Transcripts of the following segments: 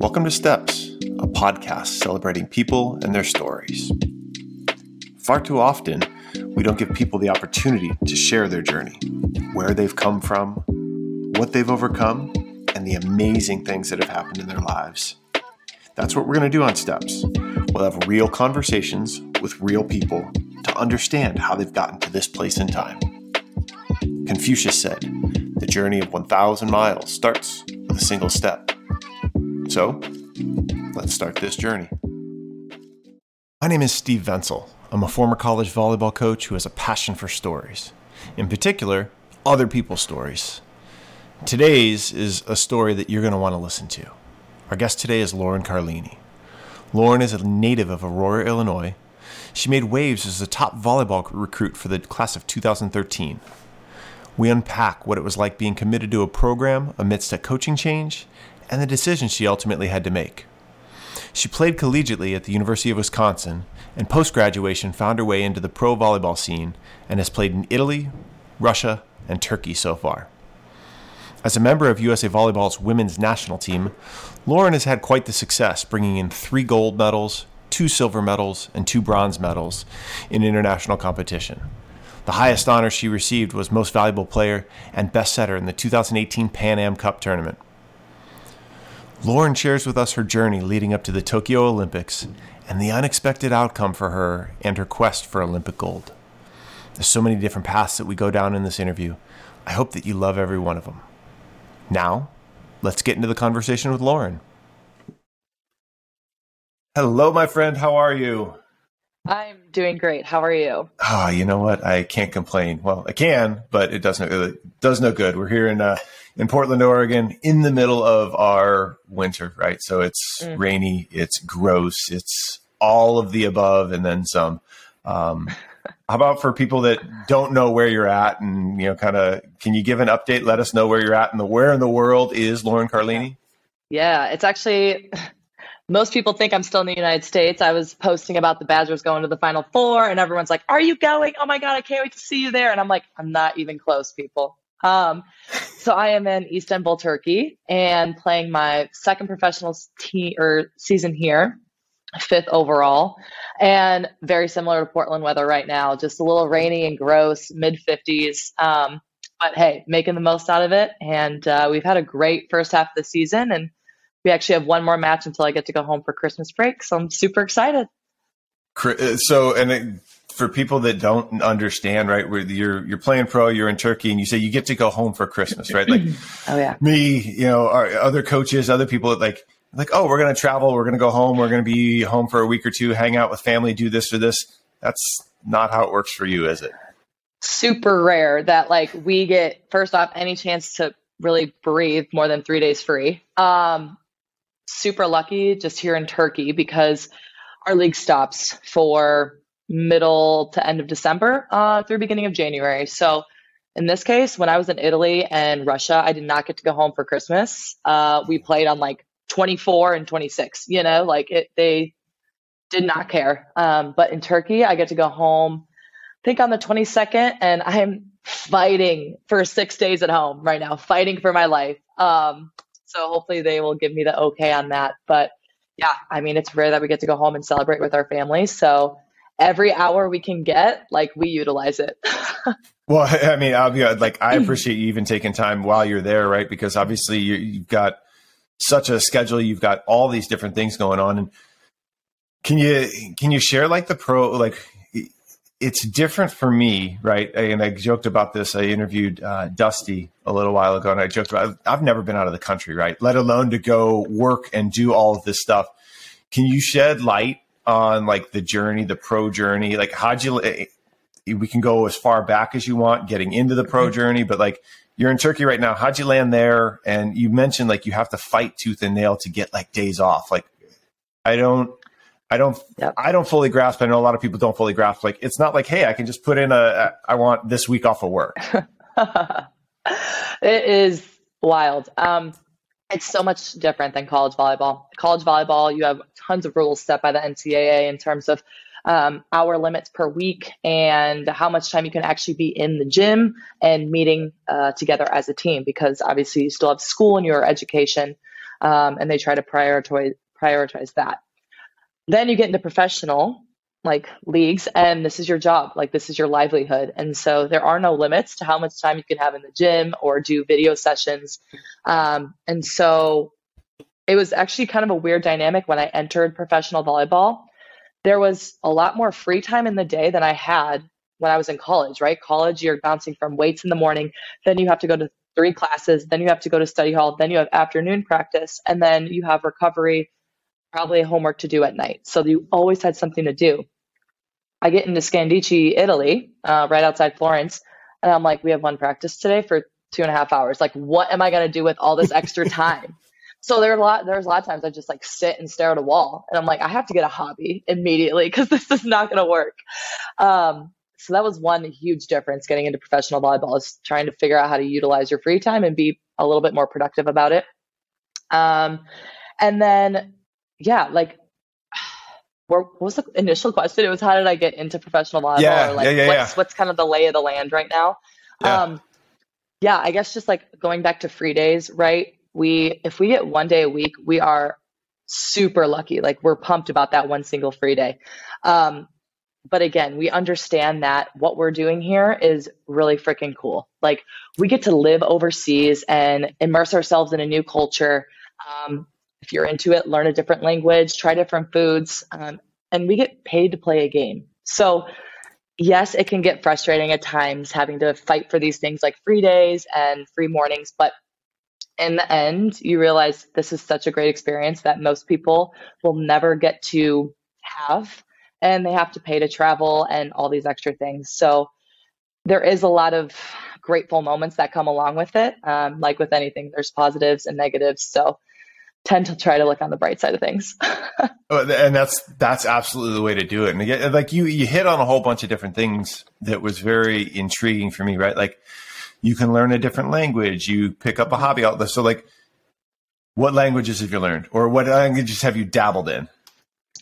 Welcome to Steps, a podcast celebrating people and their stories. Far too often, we don't give people the opportunity to share their journey, where they've come from, what they've overcome, and the amazing things that have happened in their lives. That's what we're going to do on Steps. We'll have real conversations with real people to understand how they've gotten to this place in time. Confucius said, The journey of 1,000 miles starts with a single step. So, let's start this journey. My name is Steve Vensel. I'm a former college volleyball coach who has a passion for stories, in particular, other people's stories. Today's is a story that you're going to want to listen to. Our guest today is Lauren Carlini. Lauren is a native of Aurora, Illinois. She made waves as the top volleyball recruit for the class of 2013. We unpack what it was like being committed to a program amidst a coaching change and the decisions she ultimately had to make. She played collegiately at the University of Wisconsin and post graduation found her way into the pro volleyball scene and has played in Italy, Russia, and Turkey so far. As a member of USA Volleyball's women's national team, Lauren has had quite the success, bringing in three gold medals, two silver medals, and two bronze medals in international competition. The highest honor she received was Most Valuable Player and Best Setter in the 2018 Pan Am Cup tournament. Lauren shares with us her journey leading up to the Tokyo Olympics and the unexpected outcome for her and her quest for Olympic gold. There's so many different paths that we go down in this interview. I hope that you love every one of them. Now, let's get into the conversation with Lauren. Hello, my friend. How are you? I'm doing great. How are you? Ah, oh, you know what? I can't complain. Well, I can, but it doesn't it does no good. We're here in uh, in Portland, Oregon, in the middle of our winter, right? So it's mm. rainy, it's gross, it's all of the above, and then some. Um, how about for people that don't know where you're at, and you know, kind of, can you give an update? Let us know where you're at, and the where in the world is Lauren Carlini? Yeah, it's actually. Most people think I'm still in the United States. I was posting about the Badgers going to the Final Four, and everyone's like, "Are you going? Oh my god, I can't wait to see you there!" And I'm like, "I'm not even close, people." Um, so I am in Istanbul, Turkey, and playing my second professional team or season here, fifth overall, and very similar to Portland weather right now. Just a little rainy and gross, mid 50s. Um, but hey, making the most out of it, and uh, we've had a great first half of the season, and we actually have one more match until I get to go home for Christmas break. So I'm super excited. Uh, so, and it, for people that don't understand, right? Where you're you're playing pro, you're in Turkey, and you say you get to go home for Christmas, right? Like, oh yeah, me, you know, our other coaches, other people, like like, oh, we're gonna travel, we're gonna go home, we're gonna be home for a week or two, hang out with family, do this or this. That's not how it works for you, is it? Super rare that like we get first off any chance to really breathe more than three days free. Um, super lucky just here in Turkey because our league stops for middle to end of December uh, through beginning of January. So in this case, when I was in Italy and Russia, I did not get to go home for Christmas. Uh, we played on like 24 and 26. You know, like it, they did not care. Um, but in Turkey, I get to go home. I think on the 22nd, and I am fighting for six days at home right now, fighting for my life. Um, so hopefully they will give me the okay on that. But yeah, I mean, it's rare that we get to go home and celebrate with our families. So every hour we can get, like we utilize it. well, I mean, I'll be like, I appreciate you even taking time while you're there, right? Because obviously you, you've got such a schedule, you've got all these different things going on, and can you can you share like the pro like it's different for me, right? And I joked about this. I interviewed uh, Dusty a little while ago, and I joked about I've never been out of the country, right? Let alone to go work and do all of this stuff. Can you shed light on like the journey, the pro journey? Like, how'd you? Eh, we can go as far back as you want, getting into the pro mm-hmm. journey, but like you're in Turkey right now. How'd you land there? And you mentioned like you have to fight tooth and nail to get like days off. Like, I don't. I don't yep. I don't fully grasp. I know a lot of people don't fully grasp. Like it's not like, hey, I can just put in a I want this week off of work. it is wild. Um, it's so much different than college volleyball. College volleyball, you have tons of rules set by the NCAA in terms of um, hour limits per week and how much time you can actually be in the gym and meeting uh, together as a team because obviously you still have school and your education. um, and they try to prioritize prioritize that. Then you get into professional like leagues, and this is your job, like this is your livelihood, and so there are no limits to how much time you can have in the gym or do video sessions, um, and so it was actually kind of a weird dynamic when I entered professional volleyball. There was a lot more free time in the day than I had when I was in college, right? College, you're bouncing from weights in the morning, then you have to go to three classes, then you have to go to study hall, then you have afternoon practice, and then you have recovery, probably homework to do at night. So you always had something to do. I get into Scandicci, Italy, uh, right outside Florence, and I'm like, we have one practice today for two and a half hours. Like, what am I going to do with all this extra time? so there are a lot. There's a lot of times I just like sit and stare at a wall, and I'm like, I have to get a hobby immediately because this is not going to work. Um, so that was one huge difference getting into professional volleyball is trying to figure out how to utilize your free time and be a little bit more productive about it. Um, and then, yeah, like, what was the initial question? It was how did I get into professional volleyball? Yeah, or like, yeah, yeah, what's, what's kind of the lay of the land right now? Yeah. Um, yeah, I guess just like going back to free days, right? We, if we get one day a week, we are super lucky. Like we're pumped about that one single free day. Um, but again, we understand that what we're doing here is really freaking cool. Like we get to live overseas and immerse ourselves in a new culture. Um, if you're into it, learn a different language, try different foods, um, and we get paid to play a game. So, yes, it can get frustrating at times having to fight for these things like free days and free mornings, but in the end, you realize this is such a great experience that most people will never get to have and they have to pay to travel and all these extra things. So there is a lot of grateful moments that come along with it. Um, like with anything, there's positives and negatives. So tend to try to look on the bright side of things. Oh, and that's that's absolutely the way to do it. And again, like you you hit on a whole bunch of different things that was very intriguing for me, right? Like you can learn a different language, you pick up a mm-hmm. hobby out there. So like what languages have you learned or what languages have you dabbled in?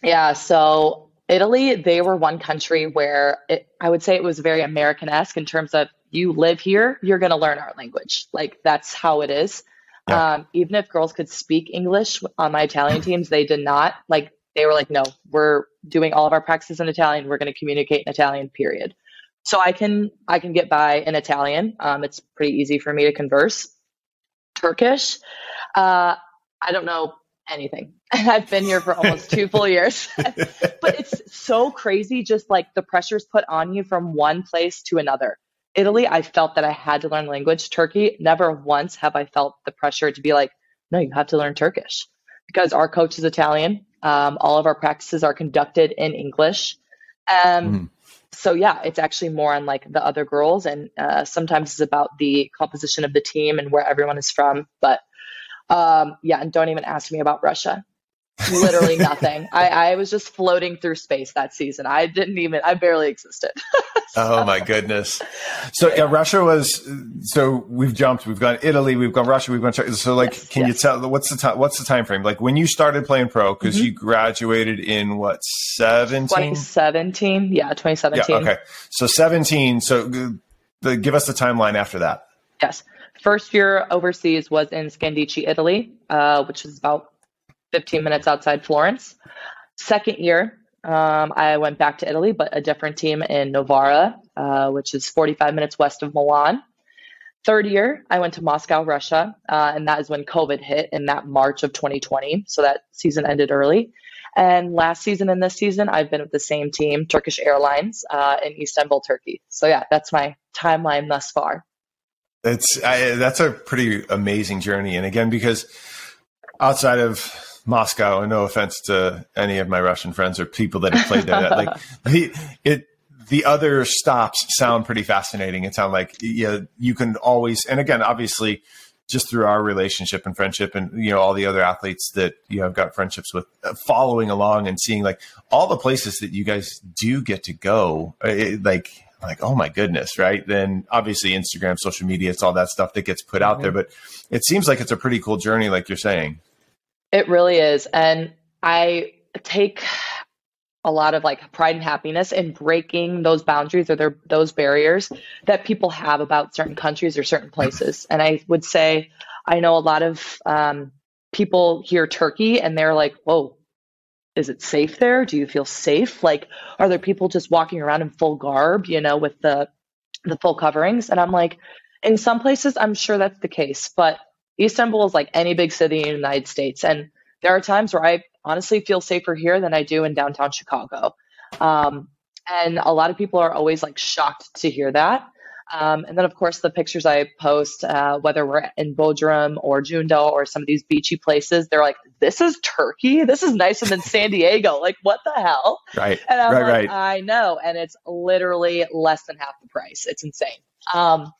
Yeah, so Italy, they were one country where it, I would say it was very American esque in terms of you live here, you're going to learn our language. Like that's how it is. Yeah. Um, even if girls could speak English on my Italian teams, they did not. Like they were like, no, we're doing all of our practices in Italian. We're going to communicate in Italian. Period. So I can I can get by in Italian. Um, it's pretty easy for me to converse. Turkish, uh, I don't know anything. And I've been here for almost two full years. but it's so crazy just like the pressures put on you from one place to another. Italy, I felt that I had to learn language. Turkey, never once have I felt the pressure to be like, no, you have to learn Turkish because our coach is Italian. Um, all of our practices are conducted in English. Um, Mhm. So yeah, it's actually more on like the other girls, and uh, sometimes it's about the composition of the team and where everyone is from. But um, yeah, and don't even ask me about Russia. Literally nothing. I, I was just floating through space that season. I didn't even. I barely existed. Oh my goodness! So yeah, Russia was. So we've jumped. We've gone Italy. We've gone Russia. We've gone. China. So like, Yes, can yes. you tell what's the time? What's the time frame? Like when you started playing pro because Mhm. you graduated in what seventeen? 2017. Yeah, Yeah. 2017. Okay. So seventeen. So the, give us the timeline after that. Yes. First year overseas was in Scandicci, Italy, uh, which is about 15 minutes outside Florence. Second year, um, I went back to Italy, but a different team in Novara, uh, which is 45 minutes west of Milan. Third year, I went to Moscow, Russia, uh, and that is when COVID hit in that March of 2020. So that season ended early. And last season and this season, I've been with the same team, Turkish Airlines, uh, in Istanbul, Turkey. So yeah, that's my timeline thus far. It's I, that's a pretty amazing journey, and again, because outside of Moscow, and no offense to any of my Russian friends or people that have played there, like the it the other stops sound pretty fascinating. It sound like yeah, you can always, and again, obviously, just through our relationship and friendship, and you know all the other athletes that you know I've got friendships with, uh, following along and seeing like all the places that you guys do get to go, uh, it, like like oh my goodness right? Then obviously instagram social media it's all that stuff that gets put out there. But it seems like it's a pretty cool journey like you're saying It really is. And I take a lot of like pride and happiness in breaking those boundaries or their, those barriers that people have about certain countries or certain places. And I would say I know a lot of um, people hear Turkey and they're like, whoa, is it safe there? Do you feel safe? Like, are there people just walking around in full garb, you know, with the the full coverings? And I'm like, in some places, I'm sure that's the case, but Istanbul is like any big city in the United States, and there are times where I honestly feel safer here than I do in downtown Chicago. Um, and a lot of people are always like shocked to hear that. Um, and then, of course, the pictures I post, uh, whether we're in Bodrum or Joondalup or some of these beachy places, they're like, "This is Turkey. This is nicer than San Diego. Like, what the hell?" Right. And I'm right. like, right. "I know," and it's literally less than half the price. It's insane. Um,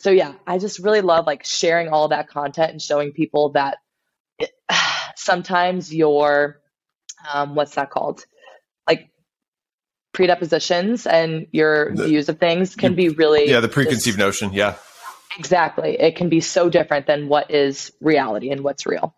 so yeah, I just really love like sharing all that content and showing people that it, sometimes your um, what's that called? Like predepositions and your The- views of things can be really Yeah, the preconceived just- notion. Yeah. exactly it can be so different than what is reality and what's real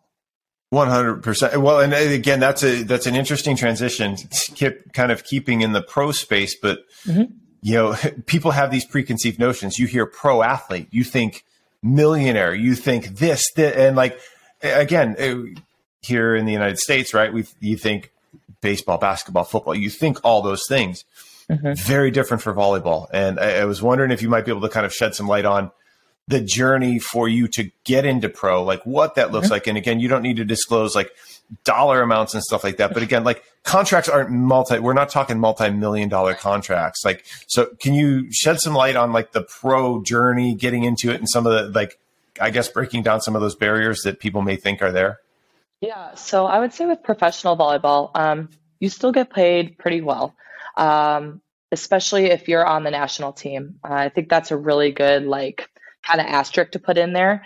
One hundred percent. Well, and again, that's a that's an interesting transition. To keep kind of keeping in the pro space, but Mhm. You know, people have these preconceived notions. You hear pro athlete, you think millionaire, you think this, that, and like again, eh, here in the United States, right? We you think baseball, basketball, football. You think all those things. Mhm. Very different for volleyball, and I, I was wondering if you might be able to kind of shed some light on the journey for you to get into pro, like what that looks like. And again, you don't need to disclose like dollar amounts and stuff like that. But again, like contracts aren't multi, we're not talking multi-million dollar contracts. Like, so can you shed some light on like the pro journey, getting into it and some of the, like, I guess breaking down some of those barriers that people may think are there? Yeah, so I would say with professional volleyball, um, you still get paid pretty well, um, especially if you're on the national team. Uh, I think that's a really good like kind of asterisk to put in there.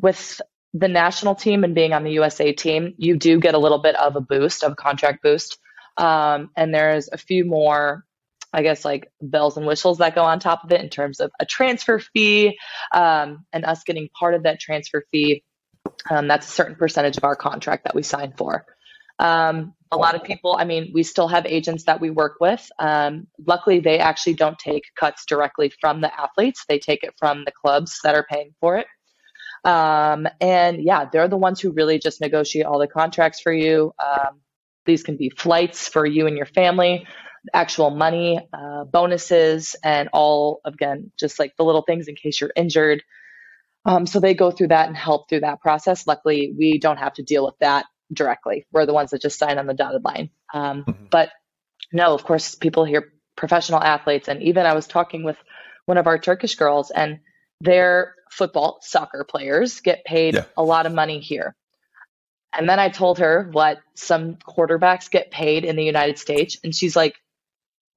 With the national team and being on the USA team, you do get a little bit of a boost, of a contract boost, um, and there's a few more. I guess like bells and whistles that go on top of it in terms of a transfer fee um, and us getting part of that transfer fee um, that's a certain percentage of our contract that we sign for. Um, a lot of people, I mean, we still have agents that we work with. Um, luckily, they actually don't take cuts directly from the athletes, they take it from the clubs that are paying for it. Um, and yeah, they're the ones who really just negotiate all the contracts for you. Um, these can be flights for you and your family, actual money, uh, bonuses, and all, again, just like the little things in case you're injured. Um, so they go through that and help through that process. Luckily, we don't have to deal with that directly. We're the ones that just sign on the dotted line. Um, Mhm. But no, of course, people hear professional athletes, and even I was talking with one of our Turkish girls, and their football, soccer players get paid Yeah. a lot of money here. And then I told her what some quarterbacks get paid in the United States, and she's like,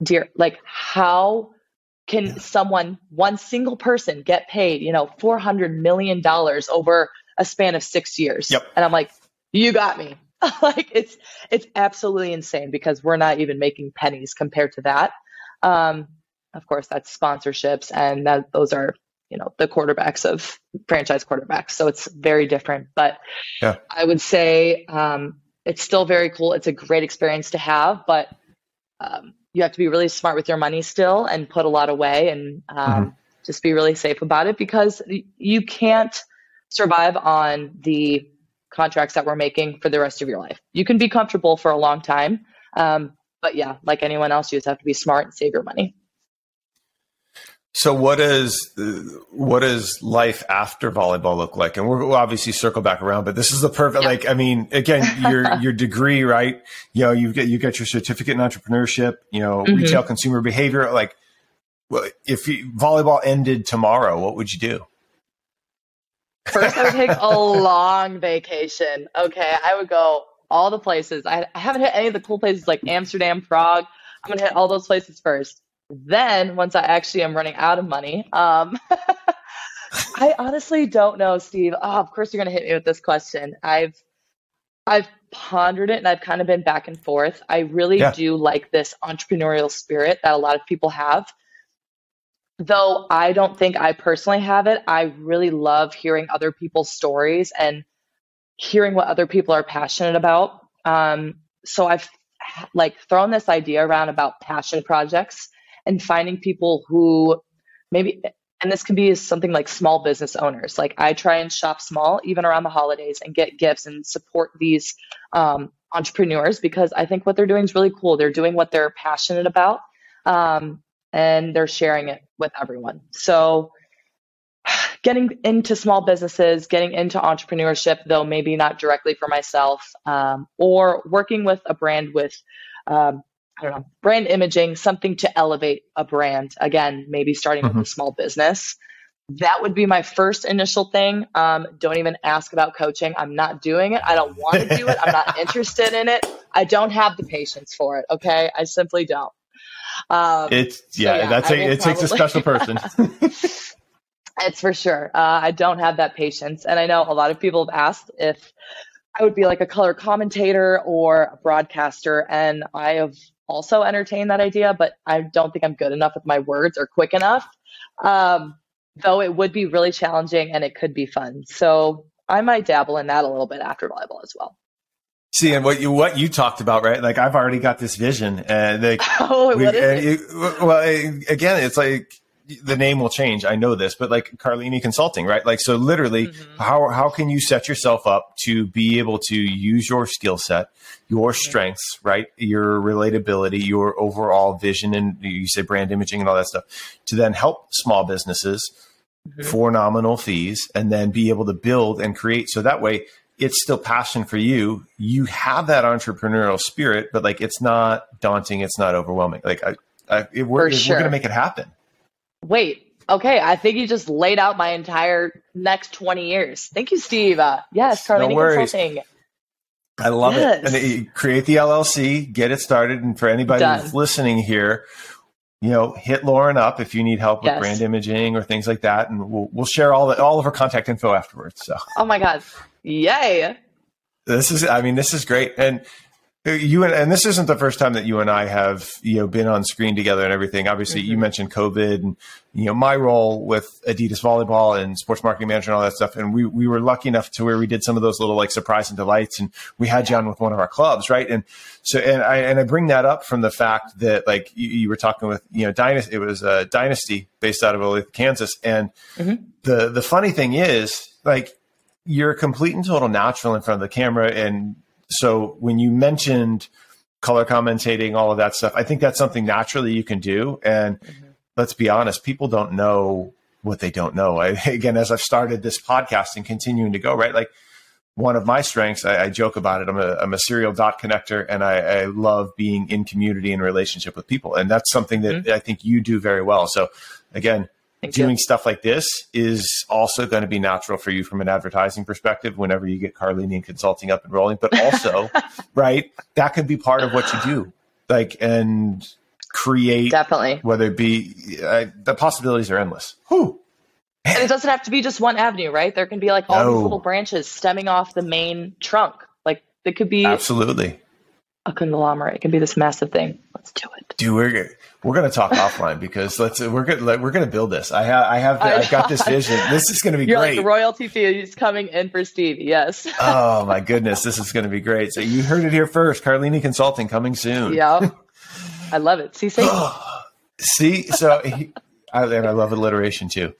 "Dear, like how?" can someone one single person get paid you know 400 million dollars over a span of six years Yep. and i'm like you got me. Like it's it's absolutely insane because we're not even making pennies compared to that. Um of course that's sponsorships and that those are you know the quarterbacks of franchise quarterbacks. So it's very different. But Yeah. i would say um it's still very cool. It's a great experience to have but um, you have to be really smart with your money still and put a lot away and um, just be really safe about it because you can't survive on the contracts that we're making for the rest of your life. You can be comfortable for a long time. Um, but yeah, like anyone else, you just have to be smart and save your money. So what is what does life after volleyball look like? And we'll obviously circle back around, but this is the perfect. Yeah. Like, I mean, again, your your degree, right? You know, you get you get your certificate in entrepreneurship. You know, Mhm. retail consumer behavior. Like, if you, volleyball ended tomorrow, what would you do? First, I would take a long vacation. Okay, I would go all the places. I, I haven't hit any of the cool places like Amsterdam, Prague. I'm gonna hit all those places first. Then, once I actually am running out of money, um, I honestly don't know, Steve. Oh, of course, you're gonna hit me with this question. I've I've pondered it and I've kind of been back and forth. I really Yeah. do like this entrepreneurial spirit that a lot of people have. Though I don't think I personally have it, I really love hearing other people's stories and hearing what other people are passionate about. Um, so I've like thrown this idea around about passion projects and finding people who maybe and this can be something like small business owners. Like I try and shop small, even around the holidays, and get gifts and support these um, entrepreneurs because I think what they're doing is really cool. They're doing what they're passionate about, um, and they're sharing it with everyone. So, getting into small businesses, getting into entrepreneurship, though maybe not directly for myself, um, or working with a brand with um, I don't know, brand imaging, something to elevate a brand. Again, maybe starting mm-hmm. with a small business. That would be my first initial thing. Um, don't even ask about coaching. I'm not doing it. I don't want to do it. I'm not interested in it. I don't have the patience for it. Okay. I simply don't. Um, it's, yeah, so yeah that's a, it probably, takes a special person. it's for sure. Uh, I don't have that patience. And I know a lot of people have asked if I would be like a color commentator or a broadcaster. And I have also entertained that idea, but I don't think I'm good enough with my words or quick enough. Um, though it would be really challenging and it could be fun. So I might dabble in that a little bit after volleyball as well. See, and what you what you talked about, right? Like I've already got this vision, and like, oh, we, is it? well, again, it's like the name will change. I know this, but like Carlini Consulting, right? Like, so literally, mm-hmm. how, how can you set yourself up to be able to use your skill set, your strengths, right? Your relatability, your overall vision, and you say brand imaging and all that stuff to then help small businesses mm-hmm. for nominal fees and then be able to build and create. So that way, it's still passion for you. You have that entrepreneurial spirit, but like it's not daunting. It's not overwhelming. Like I, I it, we're, sure. we're going to make it happen. Wait, okay. I think you just laid out my entire next 20 years. Thank you, Steve. Uh, yes, Carlini no Consulting. I love yes. it. And it, create the LLC, get it started. And for anybody Done. that's listening here, you know, hit Lauren up if you need help with yes. brand imaging or things like that, and we'll we'll share all the all of her contact info afterwards. So. Oh my God! Yay! This is, I mean, this is great, and you and, and this isn't the first time that you and I have you know been on screen together and everything. Obviously, mm-hmm. you mentioned COVID and you know my role with Adidas volleyball and sports marketing manager and all that stuff. And we we were lucky enough to where we did some of those little like surprise and delights, and we had you on with one of our clubs, right? And so and I and I bring that up from the fact that like you, you were talking with you know dynasty. It was a dynasty based out of Olathe, Kansas, and mm-hmm. the the funny thing is like you're a complete and total natural in front of the camera and so when you mentioned color commentating, all of that stuff, I think that's something naturally you can do. And mm-hmm. let's be honest, people don't know what they don't know. I, again, as I've started this podcast and continuing to go, right? Like one of my strengths, I, I joke about it. I'm a, I'm a serial dot connector and I, I, love being in community and relationship with people. And that's something that mm-hmm. I think you do very well. So again, Thank doing you. stuff like this is also going to be natural for you from an advertising perspective whenever you get Carlini and Consulting up and rolling. But also, right, that could be part of what you do, like and create definitely whether it be uh, the possibilities are endless. Whew. And it doesn't have to be just one avenue, right? There can be like all no. these little branches stemming off the main trunk. Like it could be absolutely a conglomerate. It can be this massive thing. Let's do it. Dude, we're we're gonna talk offline because let's we're gonna we're gonna build this. I have I have I've got this vision. This is gonna be You're great. Like royalty fee is coming in for Steve. Yes. oh my goodness, this is gonna be great. So you heard it here first. Carlini Consulting coming soon. Yeah. I love it. See, see, see. So, he, I, and I love alliteration too.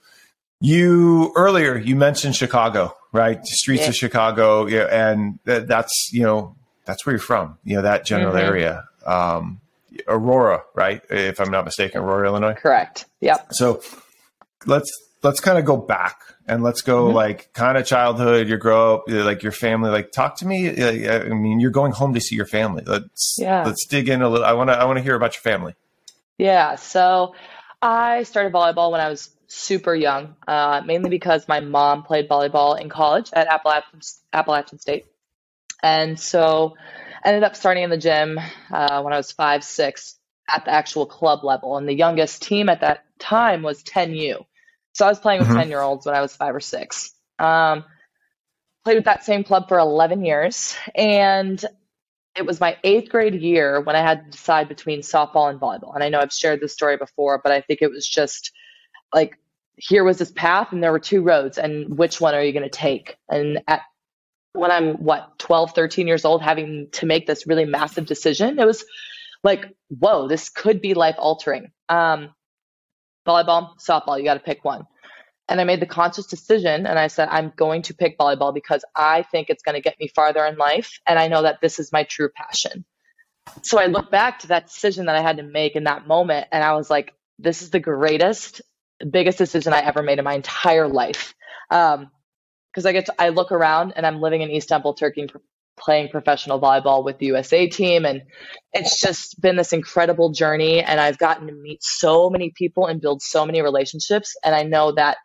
You earlier you mentioned Chicago, right? Streets yeah. of Chicago, yeah, and that's you know that's where you're from. You know that general mm-hmm. area. Um, Aurora, right? If I'm not mistaken, Aurora, Illinois. Correct. Yep. So let's let's kind of go back and let's go mm-hmm. like kind of childhood. You grow up like your family. Like talk to me. I mean, you're going home to see your family. Let's yeah. Let's dig in a little. I want to I want to hear about your family. Yeah. So I started volleyball when I was super young, uh, mainly because my mom played volleyball in college at Appalachian, Appalachian State. And so ended up starting in the gym uh, when I was five, six at the actual club level. And the youngest team at that time was 10U. So I was playing with mm-hmm. 10 year olds when I was five or six. Um, played with that same club for 11 years. And it was my eighth grade year when I had to decide between softball and volleyball. And I know I've shared this story before, but I think it was just like here was this path and there were two roads and which one are you going to take and at when I'm what 12, 13 years old, having to make this really massive decision, it was like, whoa, this could be life altering. Um, volleyball, softball, you got to pick one. And I made the conscious decision and I said, I'm going to pick volleyball because I think it's going to get me farther in life. And I know that this is my true passion. So I look back to that decision that I had to make in that moment and I was like, this is the greatest, biggest decision I ever made in my entire life. Um, because I get to, I look around and I'm living in Istanbul, Turkey, playing professional volleyball with the USA team. And it's just been this incredible journey. And I've gotten to meet so many people and build so many relationships. And I know that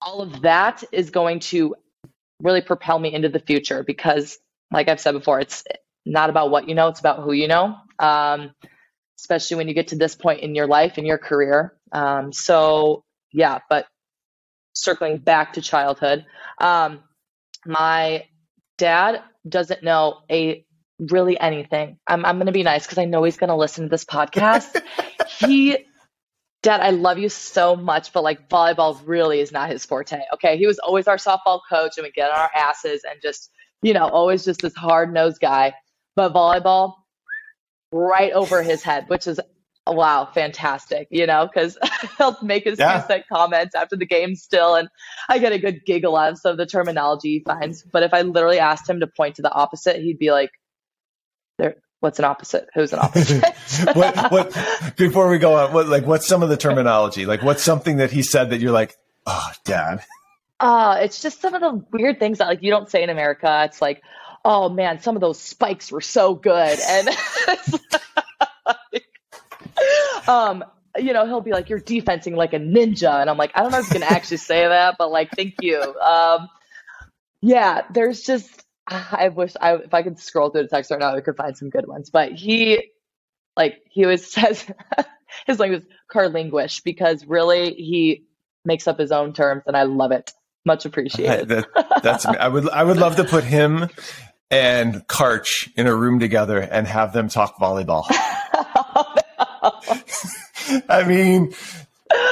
all of that is going to really propel me into the future because, like I've said before, it's not about what you know, it's about who you know. Um, especially when you get to this point in your life in your career. Um, so, yeah, but circling back to childhood, um, my dad doesn't know a really anything. I'm I'm going to be nice because I know he's going to listen to this podcast. he Dad, I love you so much, but like volleyball really is not his forte. Okay. He was always our softball coach and we get on our asses and just, you know, always just this hard nosed guy. But volleyball, right over his head, which is wow, fantastic, you know, because he'll make his yeah. two cent comments after the game still, and I get a good giggle out of some of the terminology he finds. But if I literally asked him to point to the opposite, he'd be like, "There, what's an opposite? Who's an opposite?" what, what? Before we go on, what like what's some of the terminology? Like, what's something that he said that you're like, "Oh, Dad." Uh, it's just some of the weird things that like you don't say in America. It's like, oh man, some of those spikes were so good, and um, you know, he'll be like, "You're defensing like a ninja," and I'm like, I don't know if you can actually say that, but like, thank you. Um, yeah, there's just I wish I if I could scroll through the text right now, I could find some good ones. But he, like, he always says his language is carlinguish because really he makes up his own terms, and I love it. Much appreciated. that, that's I would I would love to put him and Karch in a room together and have them talk volleyball. I mean,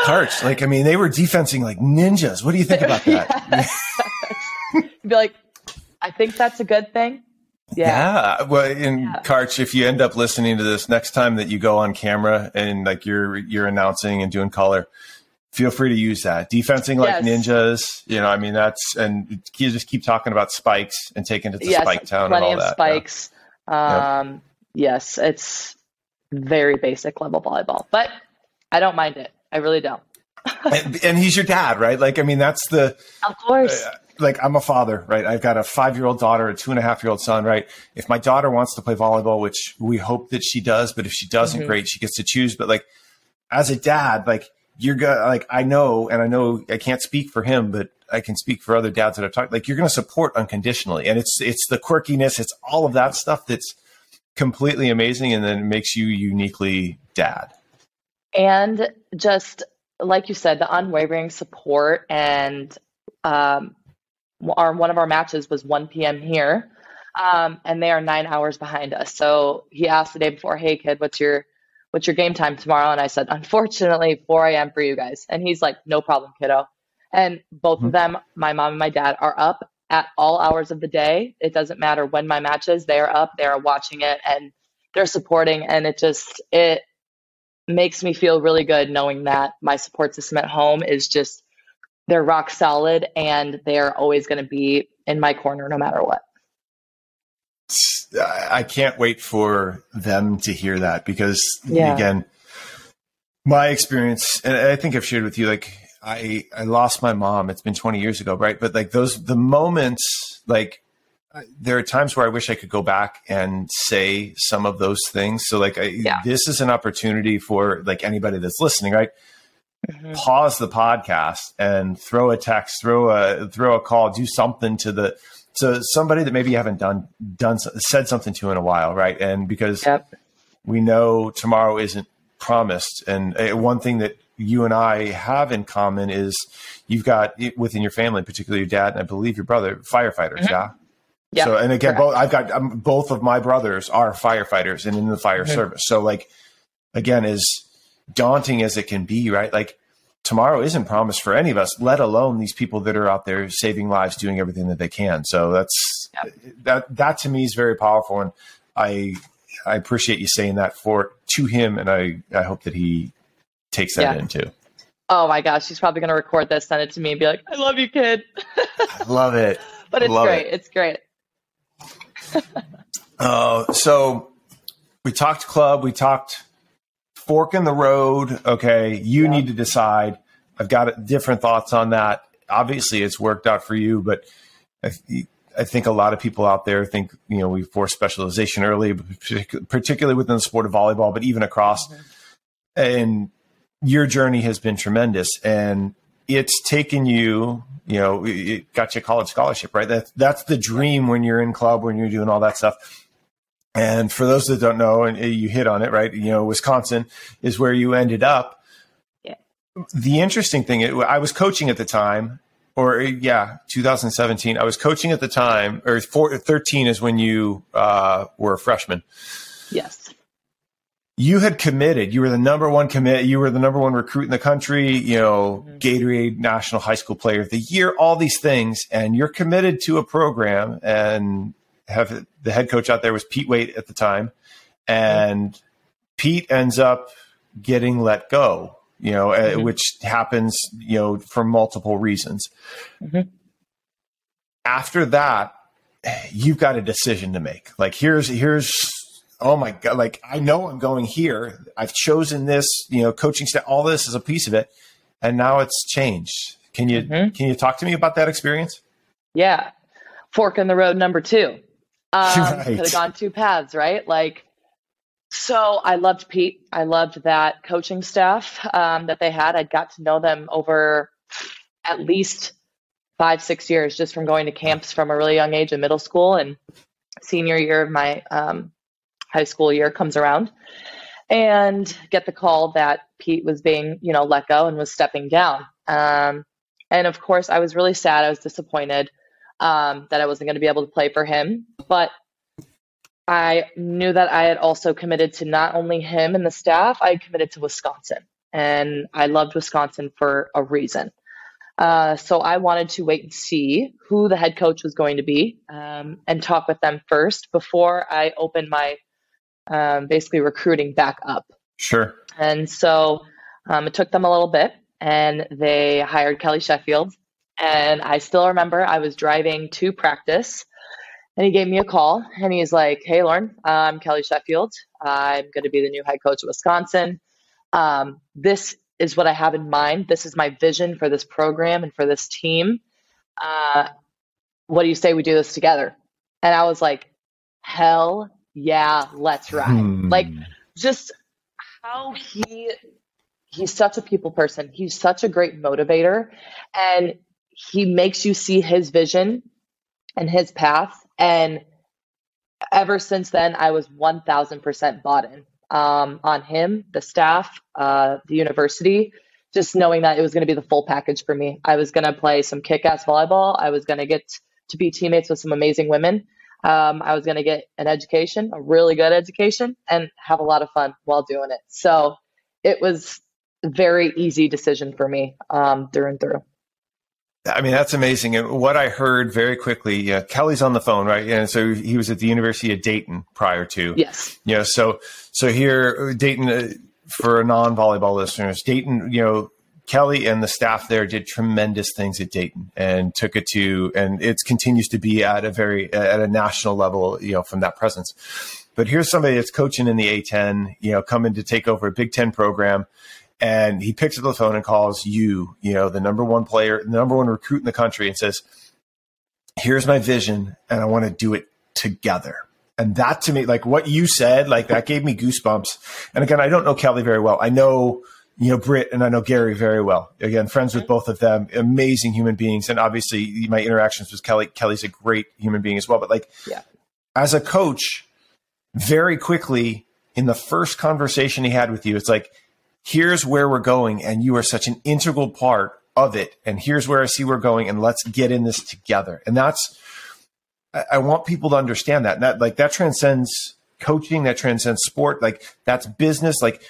Karch, like, I mean, they were defensing like ninjas. What do you think about that? You'd be like, I think that's a good thing. Yeah. yeah. Well, in yeah. Karch, if you end up listening to this next time that you go on camera and like you're you're announcing and doing color, feel free to use that. Defensing like yes. ninjas, you know, I mean that's and you just keep talking about spikes and taking it to yes, Spike Town plenty and all of that. Spikes. Yeah. Um, yes, it's very basic level volleyball, but I don't mind it. I really don't. and, and, he's your dad, right? Like, I mean, that's the. Of course. Uh, like, I'm a father, right? I've got a five year old daughter, a two and a half year old son, right? If my daughter wants to play volleyball, which we hope that she does, but if she doesn't, mm-hmm. great, she gets to choose. But like, as a dad, like, you're gonna, like, I know, and I know I can't speak for him, but I can speak for other dads that I've talked, like, you're going to support unconditionally. And it's, it's the quirkiness, it's all of that stuff that's, completely amazing and then it makes you uniquely dad. And just like you said, the unwavering support and um, our one of our matches was 1 p.m. here, um, and they are nine hours behind us. So he asked the day before, "Hey kid, what's your what's your game time tomorrow?" And I said, "Unfortunately, 4 a.m. for you guys." And he's like, "No problem, kiddo." And both mm-hmm. of them, my mom and my dad, are up at all hours of the day. It doesn't matter when my match is, they are up, they're watching it and they're supporting and it just it makes me feel really good knowing that my support system at home is just they're rock solid and they're always going to be in my corner no matter what. I can't wait for them to hear that because yeah. again, my experience, and I think I've shared with you, like I I lost my mom. It's been 20 years ago, right? But like those the moments like there are times where I wish I could go back and say some of those things. So like I, yeah. this is an opportunity for like anybody that's listening, right? Mm-hmm. Pause the podcast and throw a text, throw a throw a call, do something to the so somebody that maybe you haven't done done said something to in a while, right? And because yep. we know tomorrow isn't promised, and uh, one thing that you and I have in common is you've got within your family, particularly your dad and I believe your brother, firefighters. Mm-hmm. Yeah. Yeah. So, and again, both, I've got um, both of my brothers are firefighters and in the fire mm-hmm. service. So, like, again, as daunting as it can be, right? Like, tomorrow isn't promised for any of us, let alone these people that are out there saving lives, doing everything that they can. So that's that that to me is very powerful, and I I appreciate you saying that for to him, and I I hope that he takes that yeah. in too. Oh my gosh, she's probably going to record this, send it to me, and be like, "I love you, kid." I love it. but it's love great. It. It's great. Oh, so we talked club, we talked fork in the road. Okay, you Yeah. need to decide. I've got different thoughts on that. Obviously, it's worked out for you, but I, I think a lot of people out there think you know we force specialization early, partic- particularly within the sport of volleyball, but even across. Mm-hmm. And your journey has been tremendous, and it's taken you. You know, it- got you a college scholarship, right? That's that's the dream when you're in club, when you're doing all that stuff. And for those that don't know, and you hit on it, right? You know, Wisconsin is where you ended up. Yeah. The interesting thing, I was coaching at the time, or yeah, 2017. I was coaching at the time, or four, 13 is when you uh, were a freshman. Yes. You had committed. You were the number one commit. You were the number one recruit in the country. You know, Mhm. Gatorade National High School Player of the Year. All these things, and you're committed to a program. And have the head coach out there was Pete Waite at the time, and Pete ends up getting let go. You know, uh, Mhm. which happens. You know, for multiple reasons. Mhm. After that, you've got a decision to make. Like here's here's oh my god, like I know I'm going here. I've chosen this, you know, coaching staff, all this is a piece of it, and now it's changed. Can you Mhm. can you talk to me about that experience? Yeah. Fork in the road number two. Um, Right. Could have gone two paths, right? Like, so I loved Pete. I loved that coaching staff um, that they had. I got to know them over at least five, six years just from going to camps from a really young age in middle school and senior year of my um, high school year comes around and get the call that Pete was being, you know, let go and was stepping down. Um, and of course, I was really sad. I was disappointed um, that I wasn't going to be able to play for him. But I knew that I had also committed to not only him and the staff, I committed to Wisconsin. And I loved Wisconsin for a reason. Uh, so I wanted to wait and see who the head coach was going to be um, and talk with them first before I opened my um, basically recruiting back up. Sure. And so um, it took them a little bit, and they hired Kelly Sheffield. And I still remember I was driving to practice, and he gave me a call, and he's like, "Hey, Lauren, I'm Kelly Sheffield. I'm going to be the new head coach of Wisconsin. Um, this is what I have in mind. This is my vision for this program and for this team. Uh, what do you say we do this together?" And I was like, "Hell yeah, let's ride!" Hmm. Like just how he he's such a people person. He's such a great motivator and he makes you see his vision and his path. And ever since then i was 1000% bought in um, on him the staff uh, the university just knowing that it was going to be the full package for me. I was going to play some kick-ass volleyball. I was going to get to be teammates with some amazing women um, I was going to get an education, a really good education, and have a lot of fun while doing it. So it was a very easy decision for me um, through and through. I mean, that's amazing. And what I heard very quickly, yeah, Kelly's on the phone, right? And so he was at the University of Dayton prior to, Yes. you know, so, so here, Dayton, uh, for non volleyball listeners, Dayton, you know, Kelly and the staff there did tremendous things at Dayton and took it to, and it continues to be at a very, at a national level, you know, from that presence. But here's somebody that's coaching in the A10, you know, coming to take over a Big Ten program. And he picks up the phone and calls you, you know, the number one player, the number one recruit in the country, and says, Here's my vision, and I want to do it together. And that to me, like what you said, like that gave me goosebumps. And again, I don't know Kelly very well. I know, you know, Britt and I know Gary very well. Again, friends with mm-hmm. both of them, amazing human beings. And obviously my interactions with Kelly, Kelly's a great human being as well. But like, Yeah. as a coach, very quickly in the first conversation he had with you, it's like, here's where we're going. And you are such an integral part of it. And here's where I see we're going. And let's get in this together. And that's, I, I want people to understand that. And that like that transcends coaching, that transcends sport. Like that's business. Like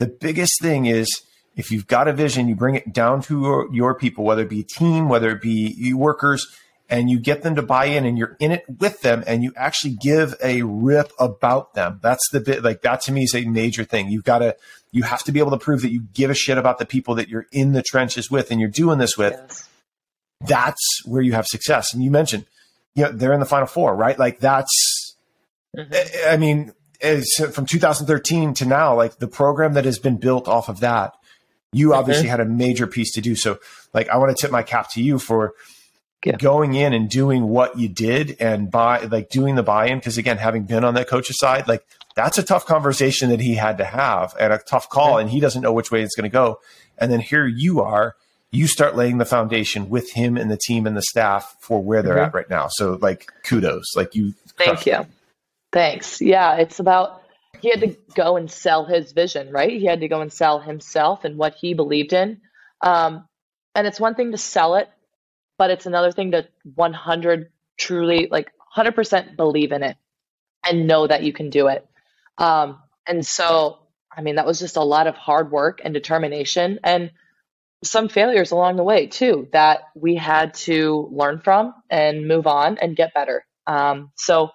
the biggest thing is if you've got a vision, you bring it down to your, your people, whether it be team, whether it be you workers, and you get them to buy in and you're in it with them and you actually give a rip about them. That's the bit like that to me is a major thing. You've got to you have to be able to prove that you give a shit about the people that you're in the trenches with and you're doing this with. Yes. That's where you have success. And you mentioned, you know, they're in the final four, right? Like that's mm-hmm. I mean, from 2013 to now, like the program that has been built off of that, you mm-hmm. obviously had a major piece to do. So like I want to tip my cap to you for yeah. going in and doing what you did and by like doing the buy-in because again having been on that coach's side like that's a tough conversation that he had to have and a tough call and he doesn't know which way it's going to go and then here you are you start laying the foundation with him and the team and the staff for where they're mm-hmm. at right now so like kudos like you thank you thanks. Yeah it's about he had to go and sell his vision right? He had to go and sell himself and what he believed in. Um, and it's one thing to sell it but it's another thing to 100 truly like 100% believe in it and know that you can do it. Um, and so i mean that was just a lot of hard work and determination and some failures along the way too that we had to learn from and move on and get better. Um, so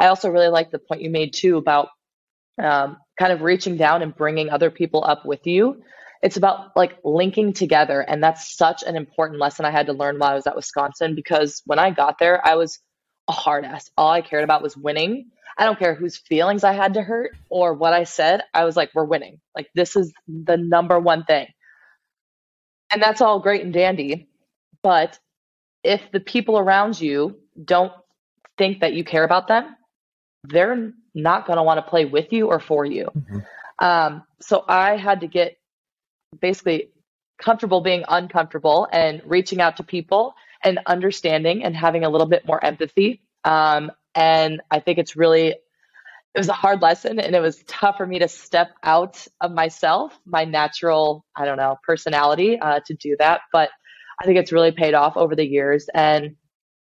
i also really like the point you made too about um, kind of reaching down and bringing other people up with you. It's about like linking together and that's such an important lesson i had to learn while i was at wisconsin because when i got there i was a hard ass. All i cared about was winning. I don't care whose feelings i had to hurt or what i said i was like we're winning. Like this is the number one thing. And that's all great and dandy but if the people around you don't think that you care about them they're not going to want to play with you or for you mm-hmm. um, so i had to get basically comfortable being uncomfortable and reaching out to people and understanding and having a little bit more empathy. Um, and I think it's really, it was a hard lesson and it was tough for me to step out of myself, my natural, I don't know, personality uh, to do that. But I think it's really paid off over the years. And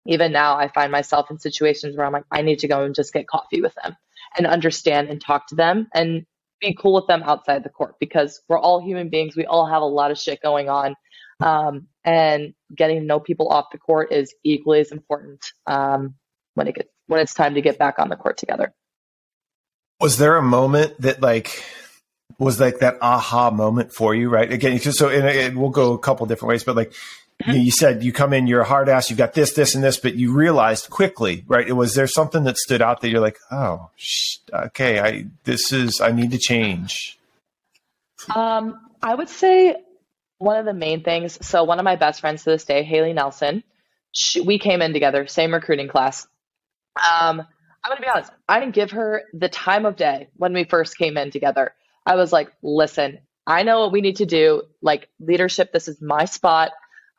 even now, I find myself in situations where I'm like, I need to go and just get coffee with them and understand and talk to them and be cool with them outside the court because we're all human beings. We all have a lot of shit going on. Um, and getting to know people off the court is equally as important um, when it gets when it's time to get back on the court together. Was there a moment that like was like that aha moment for you? Right again, so and we'll go a couple different ways, but like you, you, said you come in, you're a hard ass, you've got this, this, and this, but you realized quickly, right? Was there something that stood out that you're like, oh, sh- okay, I this is I need to change. Um, I would say one of the main things. So one of my best friends to this day, Haleigh Nelson, she, we came in together, same recruiting class. Um, I'm gonna be honest, I didn't give her the time of day when we first came in together. I was like, listen, I know what we need to do. Like leadership, this is my spot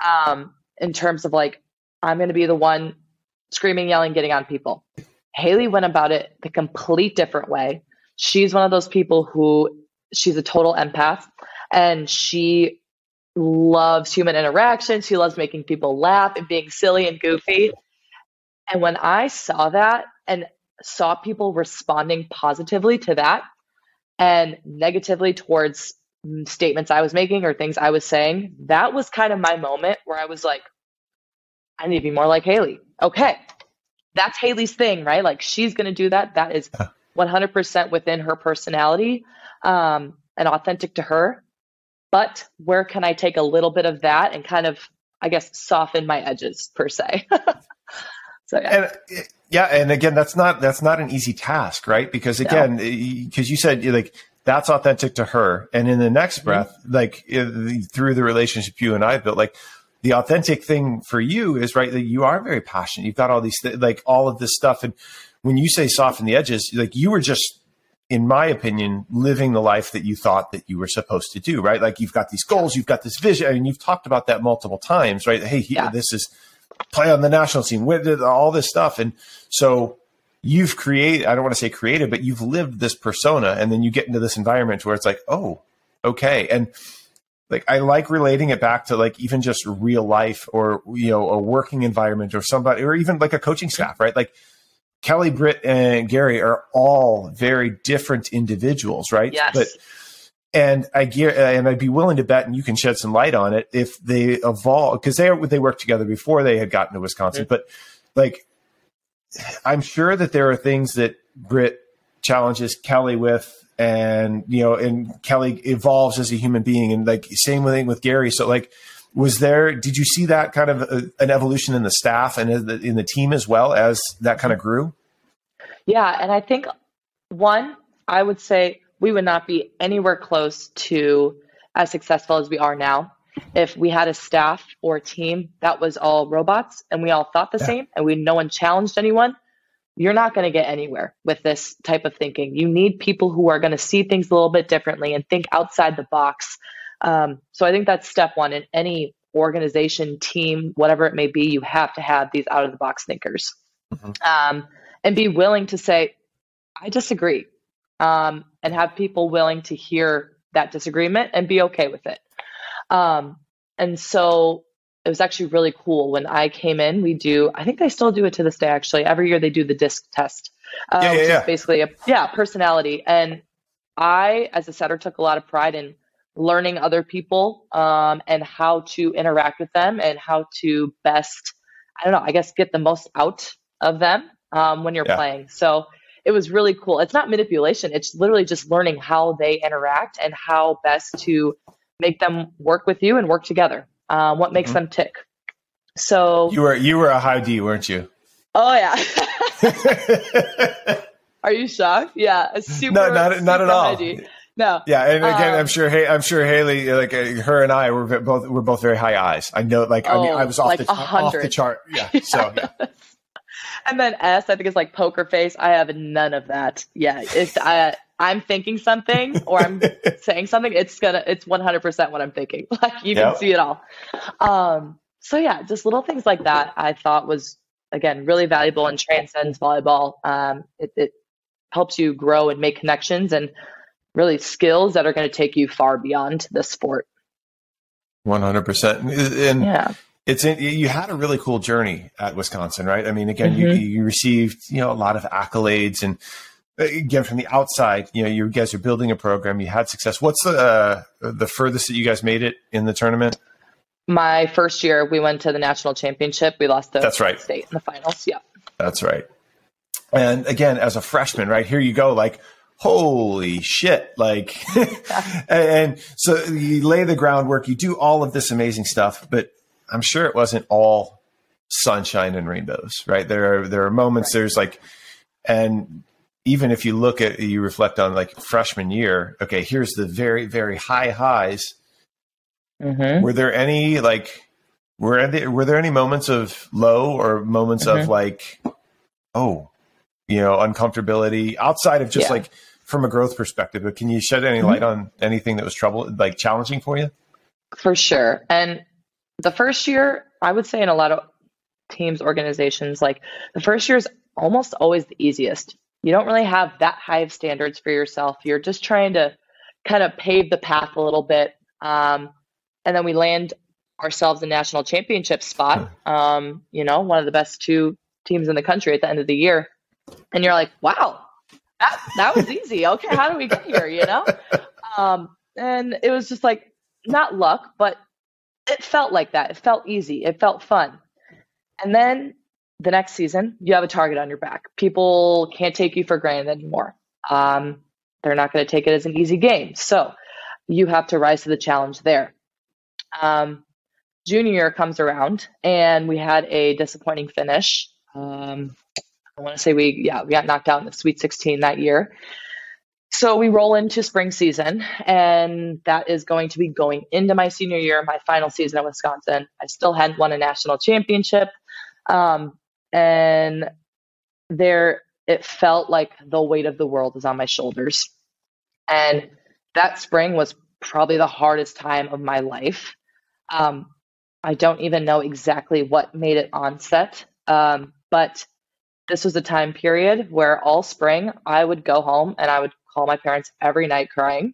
um, in terms of like, I'm going to be the one screaming, yelling, getting on people. Haleigh went about it the complete different way. She's one of those people who she's a total empath and she loves human interaction. She loves making people laugh and being silly and goofy. And when I saw that and saw people responding positively to that and negatively towards statements I was making or things I was saying, that was kind of my moment where I was like, I need to be more like Haleigh. Okay. That's Haleigh's thing, right? Like she's going to do that. That is 100% within her personality um, and authentic to her. But where can I take a little bit of that and kind of, I guess, soften my edges per se? so, yeah. And, yeah. And again, that's not, that's not an easy task, right? Because again, because no. you said like, that's authentic to her. And in the next mm-hmm. breath, like through the relationship you and I built, like the authentic thing for you is right that you are very passionate. You've got all these th- like all of this stuff, and when you say soften the edges, like you were just, in my opinion, living the life that you thought that you were supposed to do. Right? Like you've got these goals, you've got this vision, I and mean, you've talked about that multiple times. Right? Hey, yeah. this is play on the national team, with all this stuff, and so you've created i don't want to say created but you've lived this persona and then you get into this environment where it's like oh okay and like i like relating it back to like even just real life or you know a working environment or somebody or even like a coaching staff right like kelly britt and gary are all very different individuals right yes. but and I gear, and I'd be willing to bet, and you can shed some light on it if they evolve because they they worked together before they had gotten to Wisconsin. But like, I'm sure that there are things that Britt challenges Kelly with, and you know, and Kelly evolves as a human being, and like same thing with Gary. So like, was there? Did you see that kind of a, an evolution in the staff and in the, in the team as well as that kind of grew? Yeah, and I think one, I would say we would not be anywhere close to as successful as we are now if we had a staff or a team that was all robots and we all thought the yeah. same and we no one challenged anyone you're not going to get anywhere with this type of thinking you need people who are going to see things a little bit differently and think outside the box um, so i think that's step one in any organization team whatever it may be you have to have these out of the box thinkers mm-hmm. um, and be willing to say i disagree um, and have people willing to hear that disagreement and be okay with it. Um, and so it was actually really cool when I came in. We do, I think they still do it to this day. Actually, every year they do the disc test, uh, yeah, yeah, yeah. basically a yeah personality. And I, as a setter, took a lot of pride in learning other people um, and how to interact with them and how to best, I don't know, I guess get the most out of them um, when you're playing. So it was really cool. It's not manipulation. It's literally just learning how they interact and how best to make them work with you and work together. Um, what makes mm-hmm. them tick. So you were you were a high D, weren't you? Oh yeah. Are you shocked? Yeah, a super. No, not super not at all. No. Yeah, and again, um, I'm sure. Hey, I'm sure Haleigh, like uh, her and I, were both we're both very high eyes. I know, like oh, I mean, I was off like the off the chart. Yeah. So yeah. And then S, I think is like poker face. I have none of that. Yeah, it's I. I'm thinking something or I'm saying something. It's gonna. It's 100 percent what I'm thinking. Like you yep. can see it all. Um. So yeah, just little things like that. I thought was again really valuable and transcends volleyball. Um. It, it helps you grow and make connections and really skills that are going to take you far beyond the sport. 100 percent. And yeah it's in, you had a really cool journey at Wisconsin, right? I mean, again, mm-hmm. you, you received you know a lot of accolades, and uh, again from the outside, you know, you guys are building a program. You had success. What's the uh, the furthest that you guys made it in the tournament? My first year, we went to the national championship. We lost to that's right state in the finals. Yeah, that's right. And again, as a freshman, right here you go, like holy shit like and so you lay the groundwork you do all of this amazing stuff but I'm sure it wasn't all sunshine and rainbows, right? There are there are moments. Right. There's like, and even if you look at you reflect on like freshman year, okay, here's the very very high highs. Mm-hmm. Were there any like were there, were there any moments of low or moments mm-hmm. of like, oh, you know, uncomfortability outside of just yeah. like from a growth perspective? But can you shed any mm-hmm. light on anything that was trouble like challenging for you? For sure, and the first year, I would say in a lot of teams, organizations, like the first year is almost always the easiest. You don't really have that high of standards for yourself. You're just trying to kind of pave the path a little bit. Um, and then we land ourselves a national championship spot. Um, you know, one of the best two teams in the country at the end of the year. And you're like, wow, that, that was easy. Okay, how do we get here? You know? Um, and it was just like, not luck, but it felt like that. It felt easy. It felt fun. And then the next season, you have a target on your back. People can't take you for granted anymore. Um, they're not going to take it as an easy game. So you have to rise to the challenge there. Um, junior comes around, and we had a disappointing finish. Um, I want to say we, yeah, we got knocked out in the Sweet 16 that year. So we roll into spring season, and that is going to be going into my senior year, my final season at Wisconsin. I still hadn't won a national championship. Um, and there, it felt like the weight of the world is on my shoulders. And that spring was probably the hardest time of my life. Um, I don't even know exactly what made it onset, um, but this was a time period where all spring I would go home and I would call my parents every night crying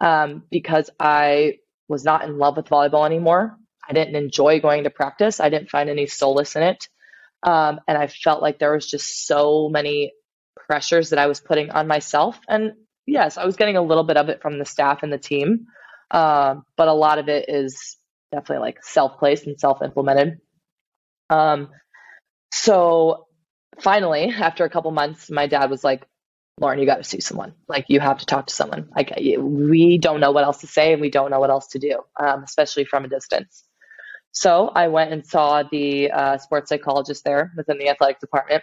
um, because I was not in love with volleyball anymore. I didn't enjoy going to practice. I didn't find any solace in it. Um, and I felt like there was just so many pressures that I was putting on myself and yes, I was getting a little bit of it from the staff and the team, uh, but a lot of it is definitely like self placed and self implemented. Um, so finally, after a couple months, my dad was like, Lauren, you got to see someone. Like, you have to talk to someone. Like, we don't know what else to say and we don't know what else to do, um, especially from a distance. So I went and saw the uh, sports psychologist there within the athletic department.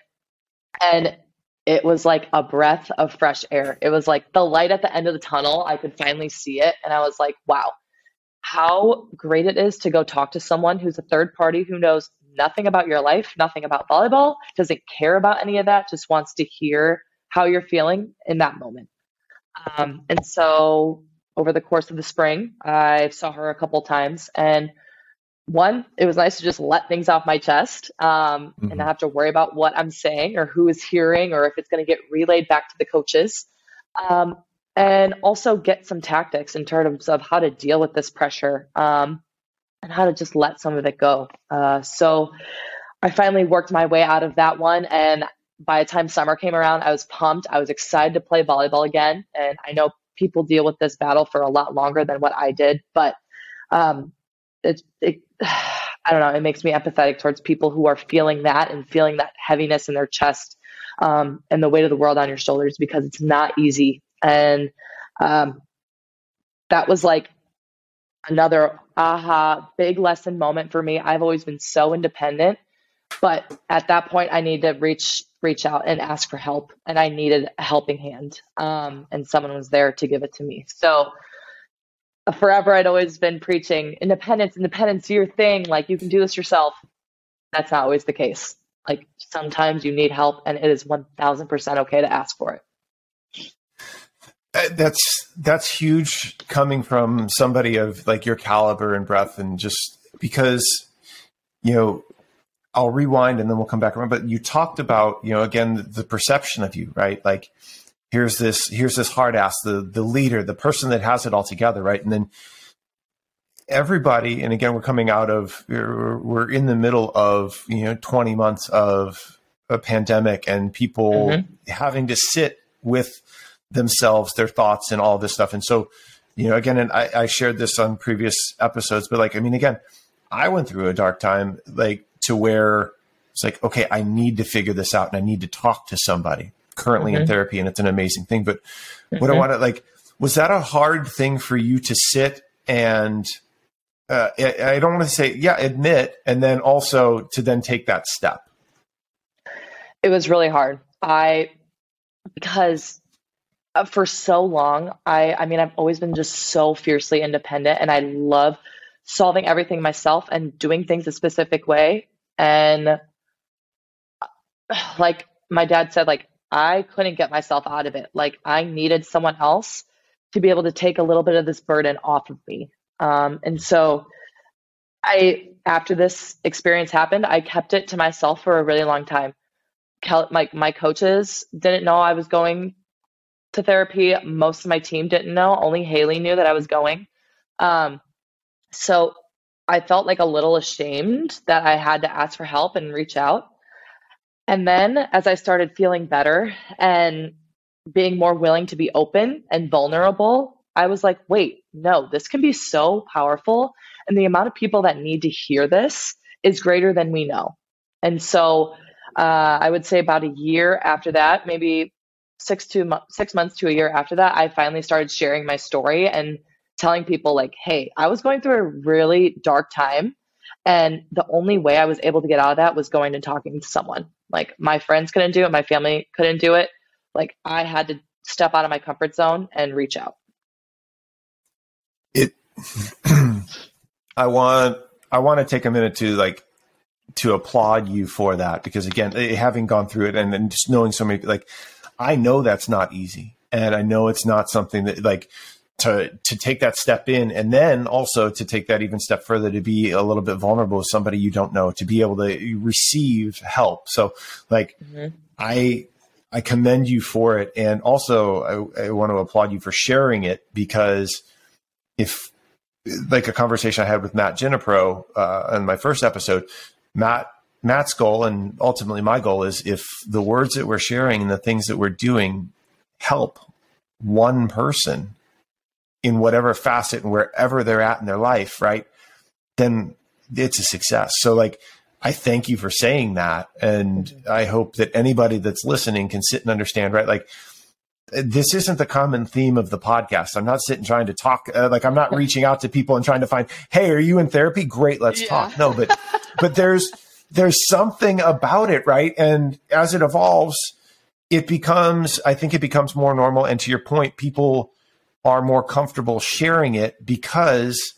And it was like a breath of fresh air. It was like the light at the end of the tunnel. I could finally see it. And I was like, wow, how great it is to go talk to someone who's a third party who knows nothing about your life, nothing about volleyball, doesn't care about any of that, just wants to hear how you're feeling in that moment. Um, and so over the course of the spring, I saw her a couple times and one, it was nice to just let things off my chest um, mm-hmm. and not have to worry about what I'm saying or who is hearing or if it's going to get relayed back to the coaches. Um, and also get some tactics in terms of how to deal with this pressure um, and how to just let some of it go. Uh, so I finally worked my way out of that one. And by the time summer came around, I was pumped. I was excited to play volleyball again. And I know people deal with this battle for a lot longer than what I did, but um, it, it I don't know, it makes me empathetic towards people who are feeling that and feeling that heaviness in their chest um, and the weight of the world on your shoulders because it's not easy. And um, that was like another aha, big lesson moment for me. I've always been so independent, but at that point, I needed to reach reach out and ask for help, and I needed a helping hand, um, and someone was there to give it to me. So forever I'd always been preaching independence, independence, your thing. Like you can do this yourself. That's not always the case. Like sometimes you need help and it is 1000% okay to ask for it. Uh, that's that's huge coming from somebody of like your caliber and breadth and just because you know I'll rewind and then we'll come back around. But you talked about you know again the, the perception of you right? Like here's this here's this hard ass the the leader the person that has it all together right? And then everybody and again we're coming out of we're in the middle of you know 20 months of a pandemic and people mm-hmm. having to sit with themselves their thoughts and all this stuff. And so you know again and I, I shared this on previous episodes but like i mean again i went through a dark time like to where it's like okay i need to figure this out and i need to talk to somebody currently mm-hmm. in therapy and it's an amazing thing. But mm-hmm. what I mm-hmm. want to like, was that a hard thing for you to sit and uh, I, I don't want to say, yeah, admit, and then also to then take that step? It was really hard. I, because uh, for so long, I, I mean, I've always been just so fiercely independent and I love solving everything myself and doing things a specific way. And like my dad said, like, I couldn't get myself out of it. Like I needed someone else to be able to take a little bit of this burden off of me. Um, and so I, after this experience happened, I kept it to myself for a really long time. Kel- my, my coaches didn't know I was going to therapy. Most of my team didn't know. Only Haleigh knew that I was going. Um, so I felt like a little ashamed that I had to ask for help and reach out. And then as I started feeling better and being more willing to be open and vulnerable, I was like, wait, no, this can be so powerful. And the amount of people that need to hear this is greater than we know. And so uh, I would say about a year after that, maybe six to six months to a year after that, I finally started sharing my story and telling people like, hey, I was going through a really dark time. And the only way I was able to get out of that was going and talking to someone. Like my friends couldn't do it, my family couldn't do it. Like I had to step out of my comfort zone and reach out. It I want I want to take a minute to like to applaud you for that because again, eh, having gone through it and, and just knowing so many like I know that's not easy. And I know it's not something that like to to take that step in and then also to take that even step further to be a little bit vulnerable with somebody you don't know to be able to receive help so like mm-hmm. i i commend you for it and also I, I want to applaud you for sharing it because if like a conversation i had with matt Ginepro uh, in my first episode matt matt's goal and ultimately my goal is if the words that we're sharing and the things that we're doing help one person in whatever facet and wherever they're at in their life, right? Then it's a success. So like I thank you for saying that. And I hope that anybody that's listening can sit and understand, right? Like, this isn't the common theme of the podcast. I'm not sitting trying to talk, uh, like, I'm not reaching out to people and trying to find, hey, are you in therapy? Great, let's yeah. talk. No, but, but there's, there's something about it, right? And as it evolves, it becomes, I think it becomes more normal. And to your point, people are more comfortable sharing it because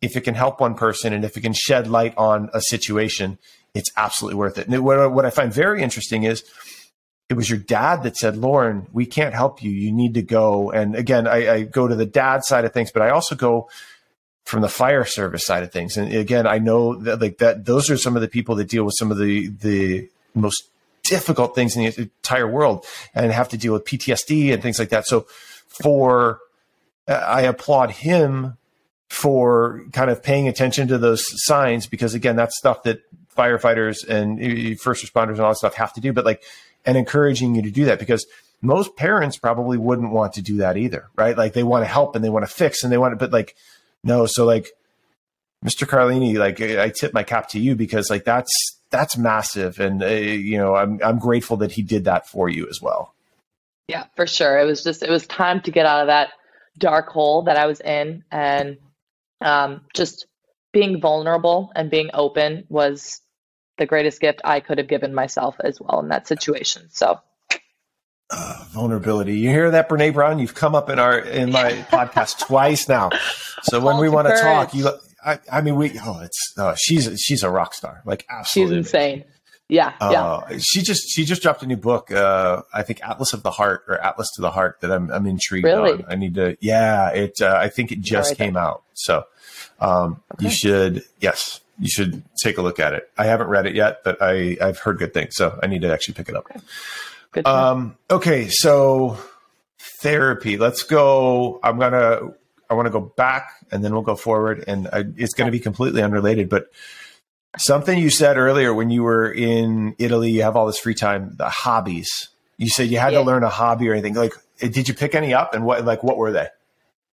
if it can help one person and if it can shed light on a situation, it's absolutely worth it. And what, what I find very interesting is it was your dad that said, Lauren, we can't help you. You need to go. And again, I, I go to the dad side of things, but I also go from the fire service side of things. And again, I know that like that those are some of the people that deal with some of the the most difficult things in the entire world and have to deal with PTSD and things like that. So for I applaud him for kind of paying attention to those signs because again that's stuff that firefighters and first responders and all that stuff have to do but like and encouraging you to do that because most parents probably wouldn't want to do that either right? Like they want to help and they want to fix and they want to but like no so like mr carlini like i tip my cap to you because like that's that's massive and uh, you know i'm i'm grateful that he did that for you as well. Yeah for sure. It was just it was time to get out of that dark hole that i was in and um, just being vulnerable and being open was the greatest gift I could have given myself as well in that situation. So uh, vulnerability. You hear that, Brene Brown? You've come up in our in my podcast twice now. So when we want to talk, you. I, I, mean, we. Oh, it's. Uh, she's she's a rock star. Like absolutely, she's insane. Yeah, uh, yeah. She just she just dropped a new book. Uh, I think Atlas of the Heart or Atlas to the Heart that I'm I'm intrigued really? on. I need to. Yeah, it. Uh, I think it just right came there. out. So um, okay. you should yes, you should take a look at it. I haven't read it yet, but I I've heard good things, so I need to actually pick it up. Okay, um, okay so therapy. Let's go. I'm gonna. I want to go back and then we'll go forward, and I, it's going to be completely unrelated, but Something you said earlier when you were in Italy, you have all this free time, the hobbies. You said you had yeah. to learn a hobby or anything. Like, did you pick any up and what, like, what were they?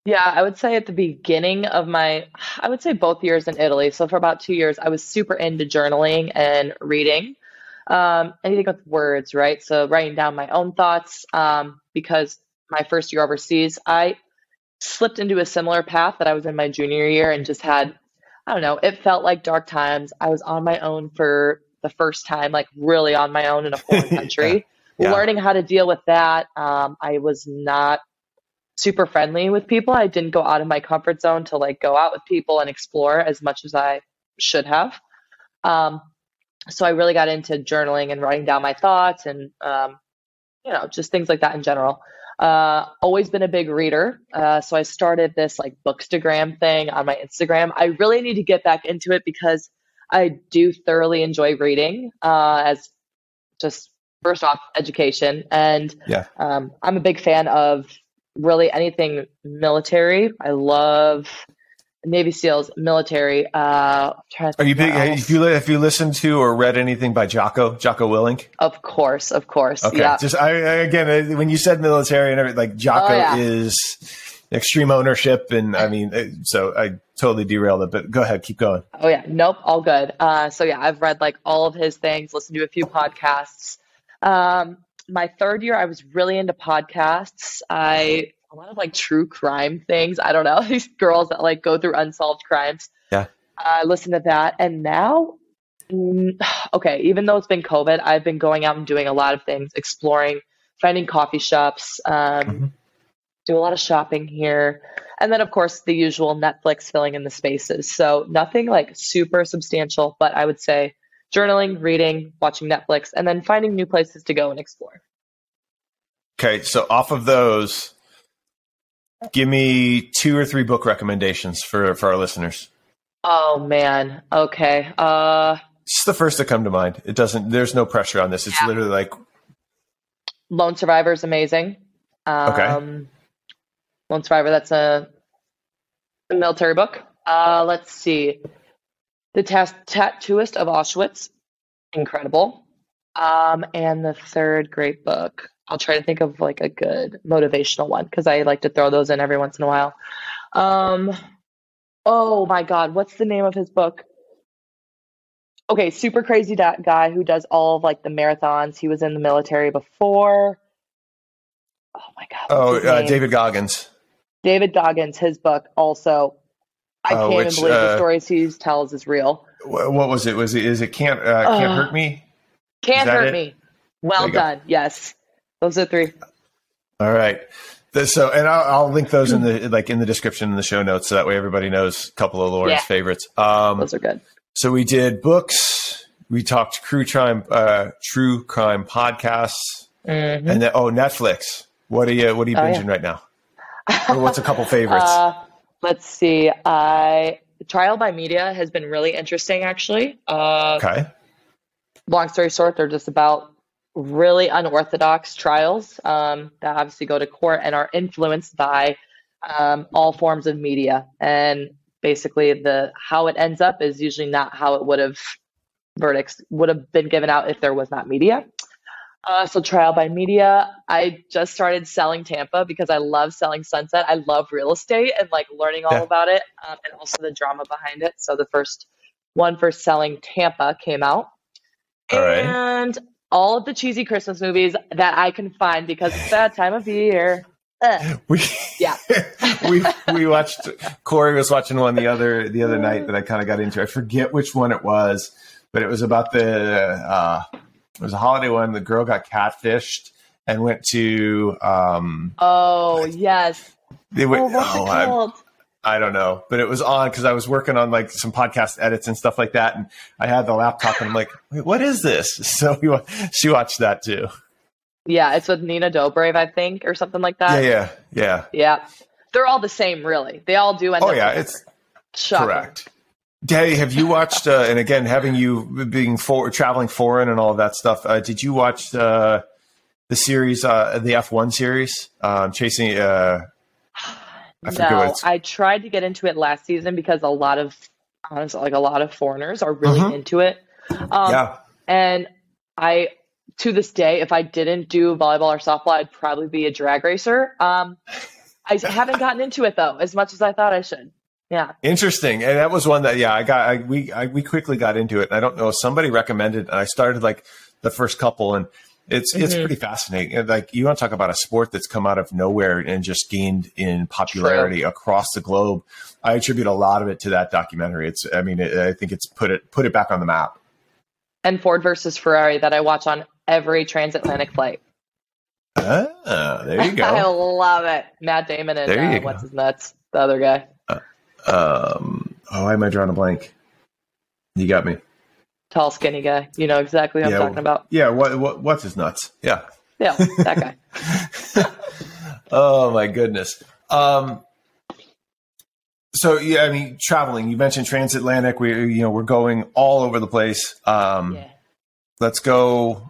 Yeah, I would say at the beginning of my, I would say both years in Italy. So for about two years, I was super into journaling and reading. Um, anything with words, right? So writing down my own thoughts. Um, because my first year overseas, I slipped into a similar path that I was in my junior year and just had I don't know, it felt like dark times. I was on my own for the first time, like really on my own in a foreign country, yeah. Yeah. learning how to deal with that. Um, I was not super friendly with people. I didn't go out of my comfort zone to like go out with people and explore as much as I should have. Um, so I really got into journaling and writing down my thoughts and, um, you know, just things like that in general. Uh, always been a big reader. Uh, so I started this like bookstagram thing on my Instagram. I really need to get back into it because I do thoroughly enjoy reading uh, as just first off education. And yeah. um, I'm a big fan of really anything military. I love Navy SEALs, military. Uh, Are you big? If you if you listened to or read anything by Jocko Jocko Willink? Of course, of course. Okay, yeah. just I, I, again when you said military and everything, like Jocko oh, yeah. is extreme ownership, and I mean, uh, so I totally derailed it. But go ahead, keep going. Oh yeah, nope, all good. Uh, so yeah, I've read like all of his things, listened to a few podcasts. Um, my third year, I was really into podcasts. I a lot of like true crime things. I don't know these girls that like go through unsolved crimes. Yeah, I uh, listen to that, and now, mm, okay, even though it's been COVID, I've been going out and doing a lot of things, exploring, finding coffee shops, um, mm-hmm. do a lot of shopping here, and then of course the usual Netflix filling in the spaces. So nothing like super substantial, but I would say journaling, reading, watching Netflix, and then finding new places to go and explore. Okay, so off of those, Give me two or three book recommendations for for our listeners. Oh man. Okay. Uh it's the first to come to mind. It doesn't there's no pressure on this. It's yeah. literally like Lone Survivor is amazing. Um, okay. Lone Survivor, that's a, a military book. Uh, let's see. The Tattooist of Auschwitz, incredible. Um, and the third great book. I'll try to think of like a good motivational one because I like to throw those in every once in a while. Um, oh my God, what's the name of his book? Okay, super crazy that guy who does all of like the marathons. He was in the military before. Oh my God. Oh, uh, David Goggins. David Goggins, his book also. I uh, can't which, even believe the uh, stories he tells is real. What was it? Was it? Is it can't uh, can't hurt me? Can't hurt it? me. Well done. Go. Yes, those are three. All right. So, and I'll, I'll, link those in the like in the description in the show notes, so that way everybody knows a couple of Lauren's yeah. favorites. Um, those are good. So we did books. We talked true crime, uh, true crime podcasts, mm-hmm. and then oh Netflix. What are you What are you oh, binging yeah. right now? or what's a couple favorites? Uh, let's see. I Trial by Media has been really interesting, actually. Uh, okay. Long story short, they're just about really unorthodox trials um, that obviously go to court and are influenced by um, all forms of media. And basically, the how it ends up is usually not how it would have verdicts would have been given out if there was not media. Uh, so trial by media. I just started selling Tampa because I love selling Sunset. I love real estate and like learning all yeah. about it um, and also the drama behind it. So the first one for selling Tampa came out. All and right. All of the cheesy Christmas movies that I can find because it's that time of year. We yeah we we watched Corey was watching one the other the other night that I kind of got into. I forget which one it was, but it was about the uh, it was a holiday one. The girl got catfished and went to. Um, oh yes. They went. Oh, what's oh, it called? I, don't know, but it was on because I was working on like some podcast edits and stuff like that, and I had the laptop, and I'm like, "Wait, what is this?" So we, she watched that too. Yeah, it's with Nina Dobrev, I think, or something like that. Yeah, yeah, yeah. Yeah, they're all the same, really. They all do end oh, yeah, it's shocking. correct. Hey, have you watched? Uh, and again, having you being for traveling foreign and all of that stuff, uh, did you watch uh, the series, uh, the F one series, um, chasing? I no, I tried to get into it last season because a lot of, honestly, like a lot of foreigners are really mm-hmm. into it. Um, yeah, and I to this day, if I didn't do volleyball or softball, I'd probably be a drag racer. Um, I haven't gotten into it though, as much as I thought I should. Yeah. Interesting. And that was one that, yeah, I got, I, we, I, we quickly got into it. I don't know, somebody recommended, and I started like the first couple and it's, mm-hmm. it's pretty fascinating. Like, you want to talk about a sport that's come out of nowhere and just gained in popularity True. across the globe. I attribute a lot of it to that documentary. It's, I mean, it, I think it's put it, put it back on the map. And Ford versus Ferrari that I watch on every transatlantic flight. Ah, there you go. I love it. Matt Damon and uh, what's his nuts, the other guy. Um, oh, why am I drawing a blank? You got me. Tall, skinny guy. You know exactly what yeah, I'm talking about. Yeah. What, what? What's his nuts? Yeah. Yeah, that guy. oh my goodness. Um, so yeah, I mean, traveling. You mentioned transatlantic. We, you know, we're going all over the place. Um, yeah. Let's go.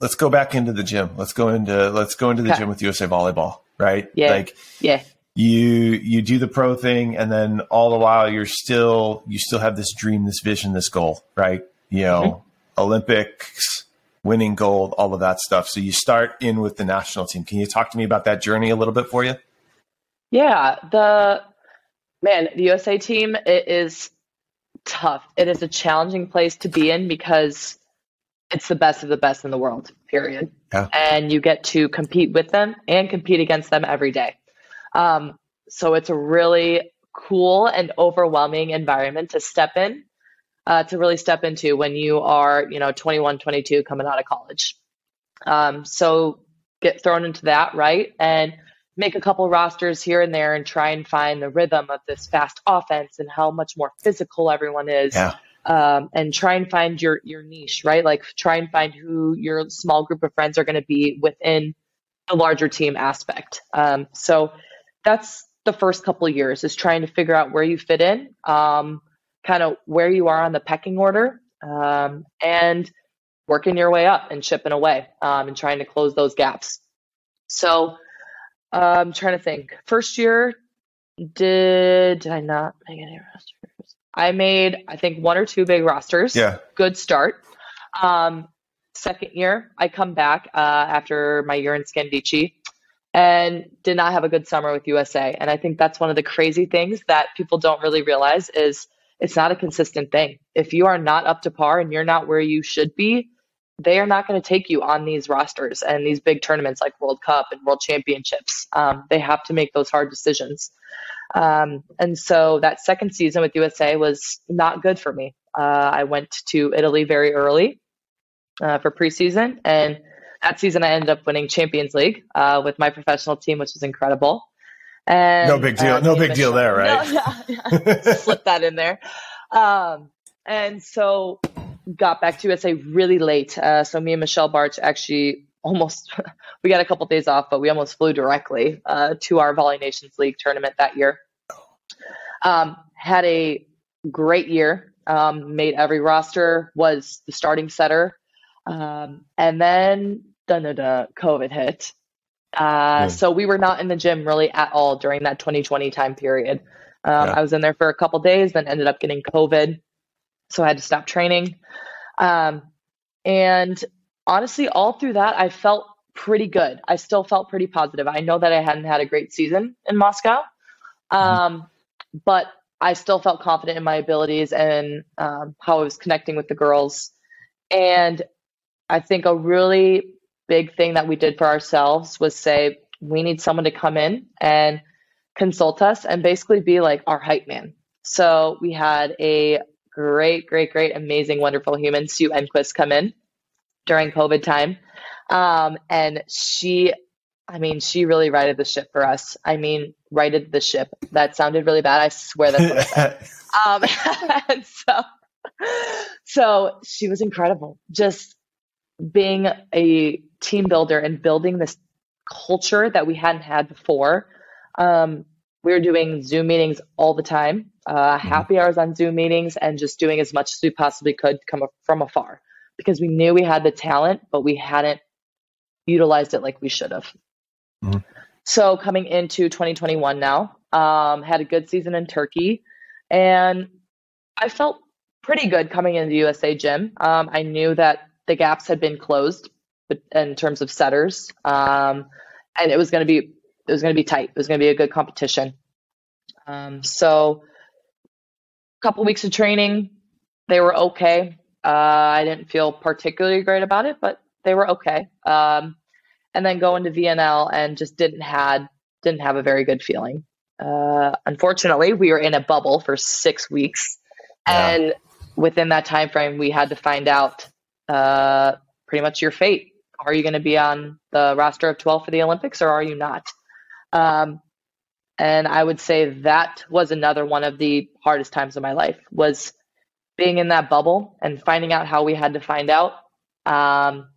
Let's go back into the gym. Let's go into let's go into the okay. gym with USA Volleyball. Right? Yeah. Like yeah you you do the pro thing and then all the while you're still you still have this dream this vision this goal right? You know mm-hmm. olympics winning gold all of that stuff. So you start in with the national team. Can you talk to me about that journey a little bit for you? Yeah the man the usa team it is tough. It is a challenging place to be in because it's the best of the best in the world period. Yeah. and you get to compete with them and compete against them every day um, so it's a really cool and overwhelming environment to step in, uh, to really step into when you are, you know, 21, 22 coming out of college. Um, so get thrown into that, right? And make a couple rosters here and there and try and find the rhythm of this fast offense and how much more physical everyone is. Yeah. Um, and try and find your your niche, right? Like try and find who your small group of friends are going to be within the larger team aspect. Um, so that's the first couple of years is trying to figure out where you fit in, um, kind of where you are on the pecking order, um, and working your way up and chipping away um, and trying to close those gaps. So I'm trying to think. First year, did, did I not make any rosters? I made, I think, one or two big rosters. Yeah. Good start. Um, second year, I come back uh, after my year in Scandicci and did not have a good summer with USA. And I think that's one of the crazy things that people don't really realize is it's not a consistent thing. If you are not up to par and you're not where you should be, they are not going to take you on these rosters and these big tournaments like World Cup and World Championships. Um, they have to make those hard decisions. Um, and so that second season with USA was not good for me. Uh, I went to Italy very early uh, for preseason, and that season I ended up winning Champions League uh, with my professional team, which was incredible. And, no big deal. no big deal there, right? No, yeah, yeah. Slip that in there. Um, and so got back to USA really late. Uh, so me and Michelle Bartsch actually almost we got a couple days off, but we almost flew directly uh, to our Volley Nations League tournament that year. Um, had a great year. Um, made every roster. Was the starting setter, um, and then da da da COVID hit. Uh, yeah. So we were not in the gym really at all during that 2020 time period. Um, yeah. I was in there for a couple days, then ended up getting COVID, so I had to stop training. Um, and honestly, all through that, I felt pretty good. I still felt pretty positive. I know that I hadn't had a great season in Moscow, mm-hmm. um, mm-hmm. but I still felt confident in my abilities and um, how I was connecting with the girls. And I think a really big thing that we did for ourselves was say, we need someone to come in and consult us and basically be like our hype man. So we had a great, great, great, amazing, wonderful human, Sue Enquist, come in during COVID time. Um, and she, I mean, she really righted the ship for us. I mean, righted the ship. That sounded really bad. I swear that's what I said. um, and so, so she was incredible. Just being a team builder and building this culture that we hadn't had before. Um, we were doing Zoom meetings all the time uh, mm-hmm. happy hours on Zoom meetings, and just doing as much as we possibly could come from afar because we knew we had the talent, but we hadn't utilized it like we should have. Mm-hmm. So coming into 2021 now, um, had a good season in Turkey, and I felt pretty good coming into the USA gym. Um, I knew that the gaps had been closed in terms of setters, um, and it was going to be it was going to be tight. It was going to be a good competition. Um, so a couple weeks of training, they were okay. Uh, I didn't feel particularly great about it, but they were okay. Um, and then going to VNL and just didn't had didn't have a very good feeling. Uh, unfortunately, we were in a bubble for six weeks, yeah. and within that time frame, we had to find out uh, pretty much your fate. Are you going to be on the roster of 12 for the Olympics, or are you not? Um, and I would say that was another one of the hardest times of my life was being in that bubble and finding out how we had to find out um,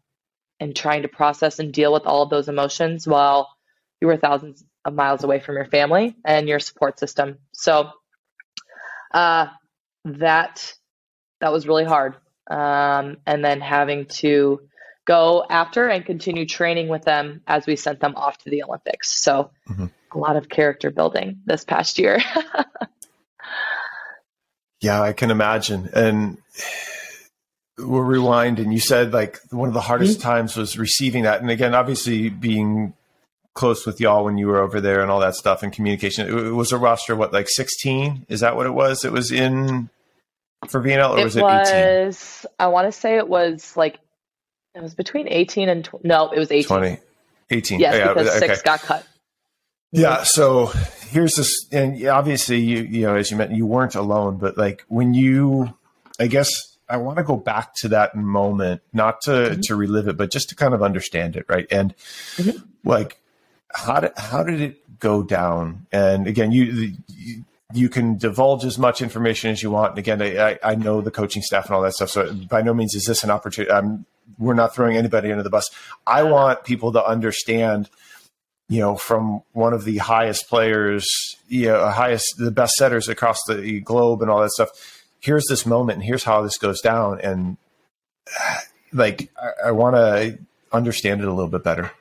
and trying to process and deal with all of those emotions while you were thousands of miles away from your family and your support system. So uh, that that was really hard. Um, and then having to go after and continue training with them as we sent them off to the Olympics. So mm-hmm. a lot of character building this past year. yeah, I can imagine. And we'll rewind and you said like one of the hardest mm-hmm. times was receiving that. And again, obviously being close with y'all when you were over there and all that stuff and communication. It was a roster, what, like 16? Is that what it was? It was in for VNL or it was it 18? Was, I want to say it was like it was between 18 and tw- no, it was 18. 20. 18. Yes, yeah, because okay. six got cut. Yeah. So here's this, and obviously you you know as you meant you weren't alone, but like when you, I guess I want to go back to that moment, not to mm-hmm. to relive it, but just to kind of understand it, right? And mm-hmm. like how did how did it go down? And again, you, you you can divulge as much information as you want. And again, I, I know the coaching staff and all that stuff. So by no means is this an opportunity. I'm we're not throwing anybody under the bus. I want people to understand, you know, from one of the highest players, you know, highest, the best setters across the globe and all that stuff. Here's this moment and here's how this goes down. And like, I, I want to understand it a little bit better.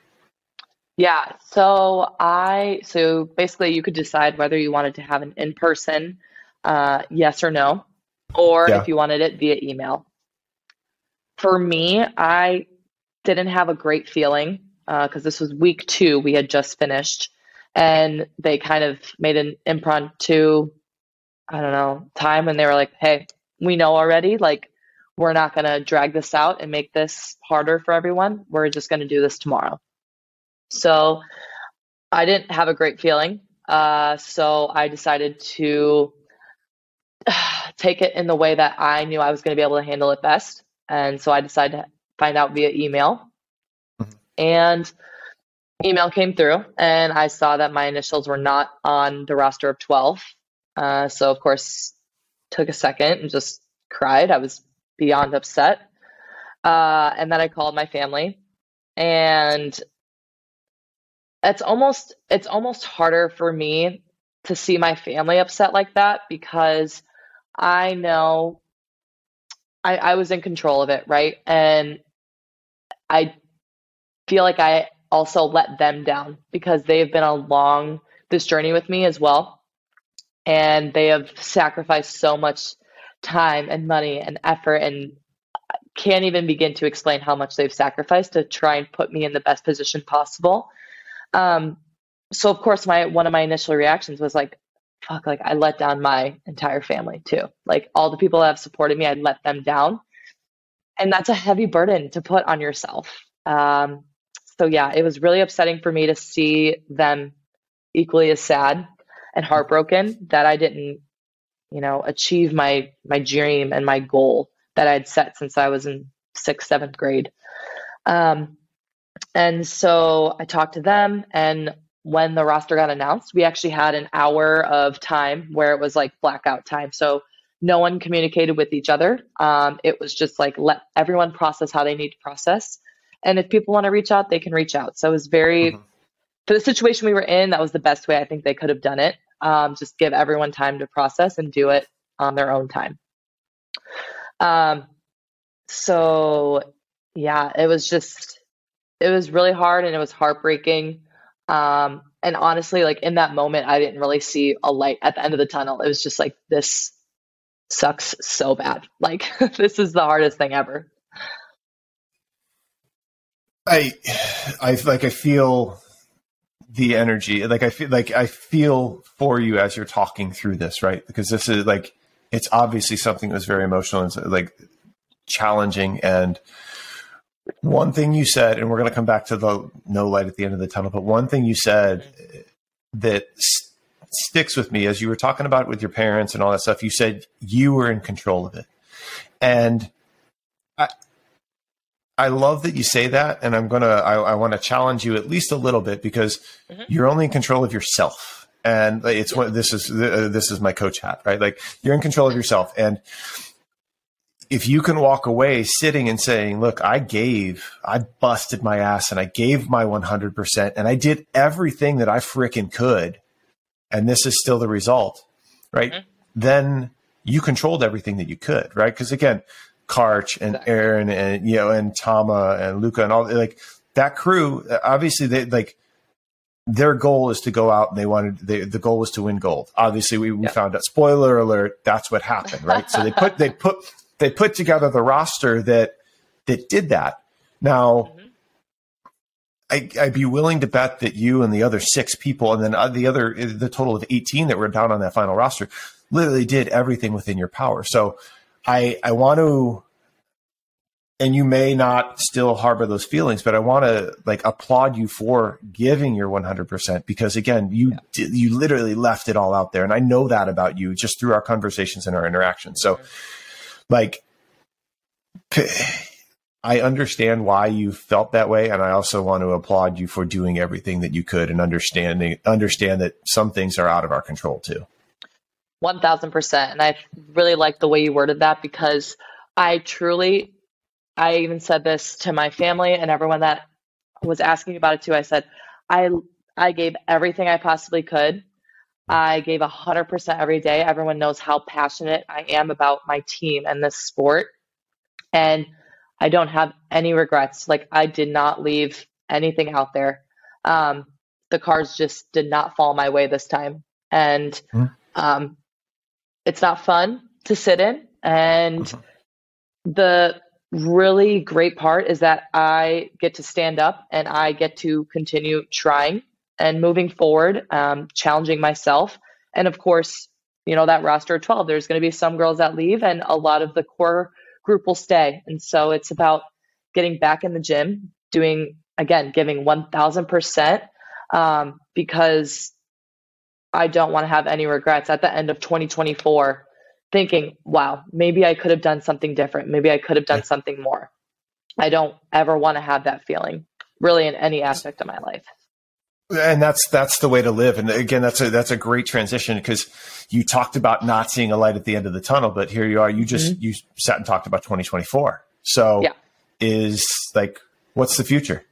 Yeah. So I, so basically you could decide whether you wanted to have an in person, uh, yes or no, or yeah. if you wanted it via email for me, I didn't have a great feeling because uh, this was week two. We had just finished, and they kind of made an impromptu, I don't know, time, and they were like, "Hey, we know already. Like, we're not going to drag this out and make this harder for everyone. We're just going to do this tomorrow." So, I didn't have a great feeling. Uh, so I decided to take it in the way that I knew I was going to be able to handle it best. And so I decided to find out via email. Mm-hmm. And email came through, and I saw that my initials were not on the roster of 12. Uh, so, of course, took a second and just cried. I was beyond upset. Uh, and then I called my family, and it's almost it's almost harder for me to see my family upset like that because I know I, I was in control of it, right? And I feel like I also let them down because they've been along this journey with me as well. And they have sacrificed so much time and money and effort and can't even begin to explain how much they've sacrificed to try and put me in the best position possible. Um, so of course my one of my initial reactions was like, fuck, like I let down my entire family too. Like all the people that have supported me, I let them down. And that's a heavy burden to put on yourself. Um, so yeah, it was really upsetting for me to see them equally as sad and heartbroken that I didn't, you know, achieve my my dream and my goal that I'd set since I was in sixth, seventh grade. Um, and so I talked to them, and when the roster got announced, we actually had an hour of time where it was like blackout time. So no one communicated with each other. Um, it was just like let everyone process how they need to process. And if people want to reach out, they can reach out. So it was very, mm-hmm. for the situation we were in, that was the best way I think they could have done it. Um, just give everyone time to process and do it on their own time. Um, so yeah, it was just, it was really hard and it was heartbreaking. Um, and honestly, like in that moment, I didn't really see a light at the end of the tunnel. It was just like, this sucks so bad. Like, this is the hardest thing ever. I, I like, I feel the energy. Like, I feel like I feel for you as you're talking through this, right? Because this is like, it's obviously something that was very emotional and like challenging and, one thing you said, and we're going to come back to the no light at the end of the tunnel, but one thing you said that st- sticks with me as you were talking about with your parents and all that stuff, you said you were in control of it. And I, I love that you say that. And I'm going to, I want to challenge you at least a little bit because mm-hmm. you're only in control of yourself. And it's what this is, this is my coach hat, right? Like you're in control of yourself. And, if you can walk away sitting and saying, look, I gave, I busted my ass and I gave my 100% and I did everything that I freaking could. And this is still the result, right? Mm-hmm. Then you controlled everything that you could, right? Because again, Karch and Aaron and, you know, and Tama and Luca and all like that crew, obviously they like, their goal is to go out and they wanted they, the goal was to win gold. Obviously, we, we found out. Spoiler alert: that's what happened, right? so they put they put they put together the roster that that did that. Now, mm-hmm. I, would be willing to bet that you and the other six people, and then uh, the other the total of eighteen that were down on that final roster, literally did everything within your power. So, I I want to. And you may not still harbor those feelings, but I want to like applaud you for giving your 100% because again, you yeah. you literally left it all out there, and I know that about you just through our conversations and our interactions. So, like I understand why you felt that way, and I also want to applaud you for doing everything that you could and understanding understand that some things are out of our control too. One thousand percent, and I really like the way you worded that because I truly, I even said this to my family and everyone that was asking about it too. I said, I I gave everything I possibly could, I gave 100% every day. Everyone knows how passionate I am about my team and this sport. And I don't have any regrets. Like, I did not leave anything out there. Um, the cards just did not fall my way this time. And mm-hmm. um, it's not fun to sit in. And mm-hmm. the really great part is that I get to stand up and I get to continue trying and moving forward, um, challenging myself. And of course, you know, that roster of 12, there's going to be some girls that leave and a lot of the core group will stay. And so it's about getting back in the gym, doing, again, giving 1000% um, because I don't want to have any regrets at the end of 2024 thinking, wow, maybe I could have done something different. Maybe I could have done something more. I don't ever want to have that feeling really in any aspect of my life. And that's that's the way to live. And again, that's a that's a great transition because you talked about not seeing a light at the end of the tunnel, but here you are. You just mm-hmm. you sat and talked about 2024. So yeah. is like, what's the future?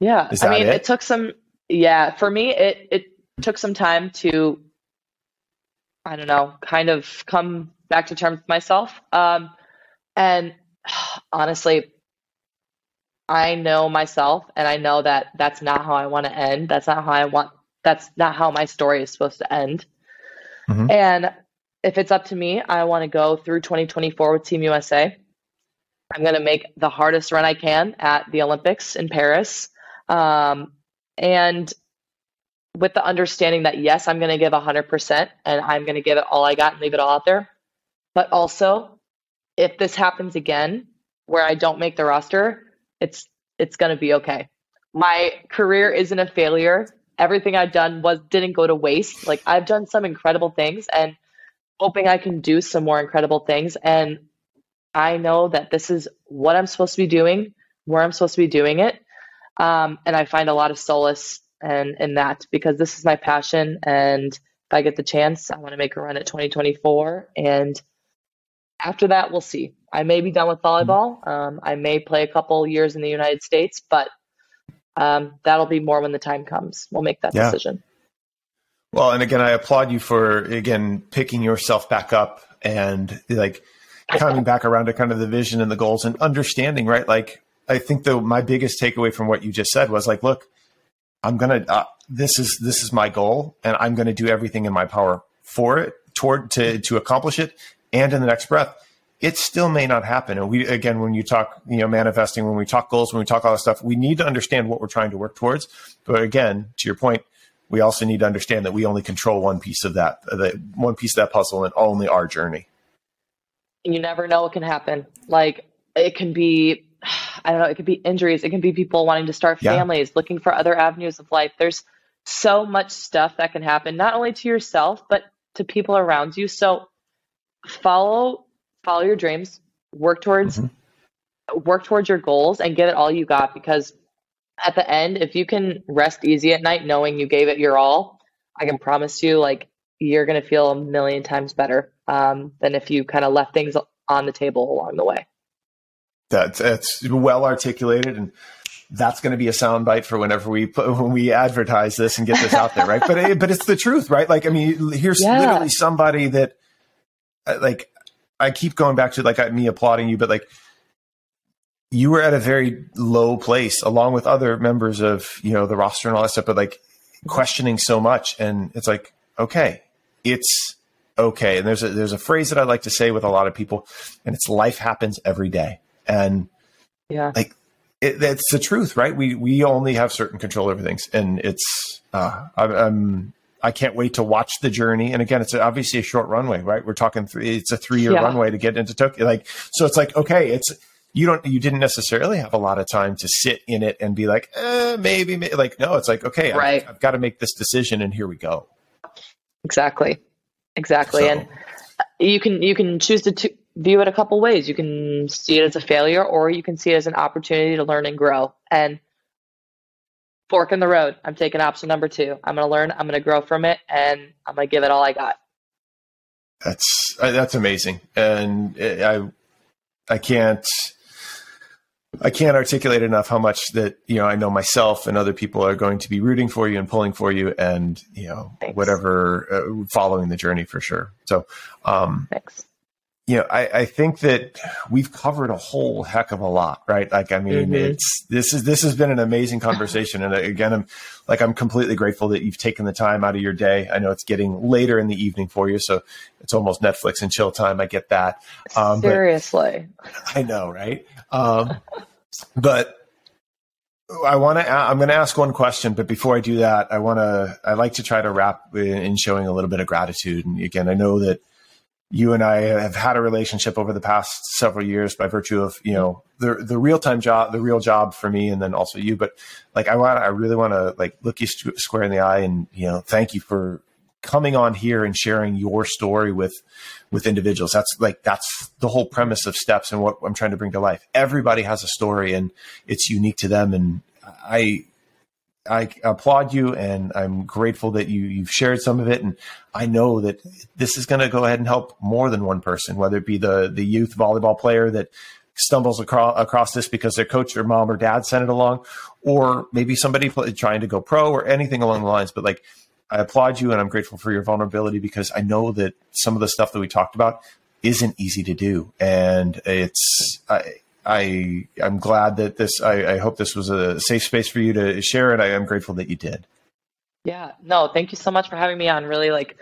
Yeah, I mean, it? it took some. Yeah, for me, it it took some time to I don't know, kind of come back to terms with myself. Um, and honestly, I know myself and I know that that's not how I want to end. That's not how I want, that's not how my story is supposed to end. Mm-hmm. And if it's up to me, I want to go through 2024 with Team USA. I'm going to make the hardest run I can at the Olympics in Paris. Um, and with the understanding that yes, I'm going to give 100% and I'm going to give it all I got and leave it all out there. But also, if this happens again where I don't make the roster, it's it's going to be okay. My career isn't a failure. Everything I've done was didn't go to waste. Like I've done some incredible things and hoping I can do some more incredible things and I know that this is what I'm supposed to be doing, where I'm supposed to be doing it. Um, and I find a lot of solace and in that because this is my passion and if I get the chance, I want to make a run at 2024 and after that we'll see. I may be done with volleyball. Um, I may play a couple years in the United States, but um, that'll be more when the time comes. We'll make that yeah. decision. Well, and again, I applaud you for again picking yourself back up and like coming back around to kind of the vision and the goals and understanding, right? Like I think the my biggest takeaway from what you just said was like, look, I'm gonna uh, this is this is my goal, and I'm gonna do everything in my power for it toward to to accomplish it. And in the next breath, it still may not happen. And we again, when you talk, you know, manifesting, when we talk goals, when we talk all this stuff, we need to understand what we're trying to work towards. But again, to your point, we also need to understand that we only control one piece of that, the one piece of that puzzle, and only our journey. You never know what can happen. Like it can be I don't know, it could be injuries, it can be people wanting to start families, yeah. looking for other avenues of life. There's so much stuff that can happen, not only to yourself, but to people around you. So follow follow your dreams, work towards mm-hmm. work towards your goals and give it all you got because at the end, if you can rest easy at night knowing you gave it your all, I can promise you like you're going to feel a million times better um, than if you kind of left things on the table along the way. That's that's well articulated and that's going to be a soundbite for whenever we put, when we advertise this and get this out there, right? but it, but it's the truth, right? Like I mean, here's yeah. literally somebody that uh, like I keep going back to like me applauding you, but like you were at a very low place along with other members of you know the roster and all that stuff, but like questioning so much, and it's like okay, it's okay. And there's a there's a phrase that I like to say with a lot of people, and it's life happens every day. And yeah. like it, that's the truth right? We we only have certain control over things and it's uh I, i'm i can't wait to watch the journey and again it's obviously a short runway right we're talking three it's a three year yeah. runway to get into tokyo like so it's like okay it's you don't you didn't necessarily have a lot of time to sit in it and be like eh, maybe, maybe like no it's like okay right. I've, I've, got to make this decision and here we go exactly exactly so, and you can you can choose to t- view it a couple ways. You can see it as a failure or you can see it as an opportunity to learn and grow. And fork in the road. I'm taking option number two. I'm going to learn, I'm going to grow from it, and I'm going to give it all I got. That's uh, that's amazing, and I I can't I can't articulate enough how much that you know I know myself and other people are going to be rooting for you and pulling for you, and you know Thanks. whatever uh, following the journey for sure. So, um, Thanks you know, I, I, think that we've covered a whole heck of a lot, right? Like, I mean, mm-hmm. it's this is this has been an amazing conversation, and again, I'm like I'm completely grateful that you've taken the time out of your day. I know it's getting later in the evening for you, so it's almost Netflix and chill time. I get that. Um, Seriously, I know, right? Um, but I want to. I'm going to ask one question, but before I do that, I want to. I like to try to wrap in showing a little bit of gratitude. And again, I know that you and I have had a relationship over the past several years by virtue of you know the the real time job, the real job for me, and then also you. But like I want, I really want to like look you square in the eye and you know thank you for coming on here and sharing your story with with individuals. That's like that's the whole premise of steps and what I'm trying to bring to life. Everybody has a story and it's unique to them, and I I applaud you and I'm grateful that you you've shared some of it and I know that this is going to go ahead and help more than one person whether it be the the youth volleyball player that stumbles across across this because their coach or mom or dad sent it along or maybe somebody trying to go pro or anything along the lines but like I applaud you and I'm grateful for your vulnerability because I know that some of the stuff that we talked about isn't easy to do and it's I I'm glad that this. I, I, hope this was a safe space for you to share it. I am grateful that you did. Yeah. No. Thank you so much for having me on. Really, like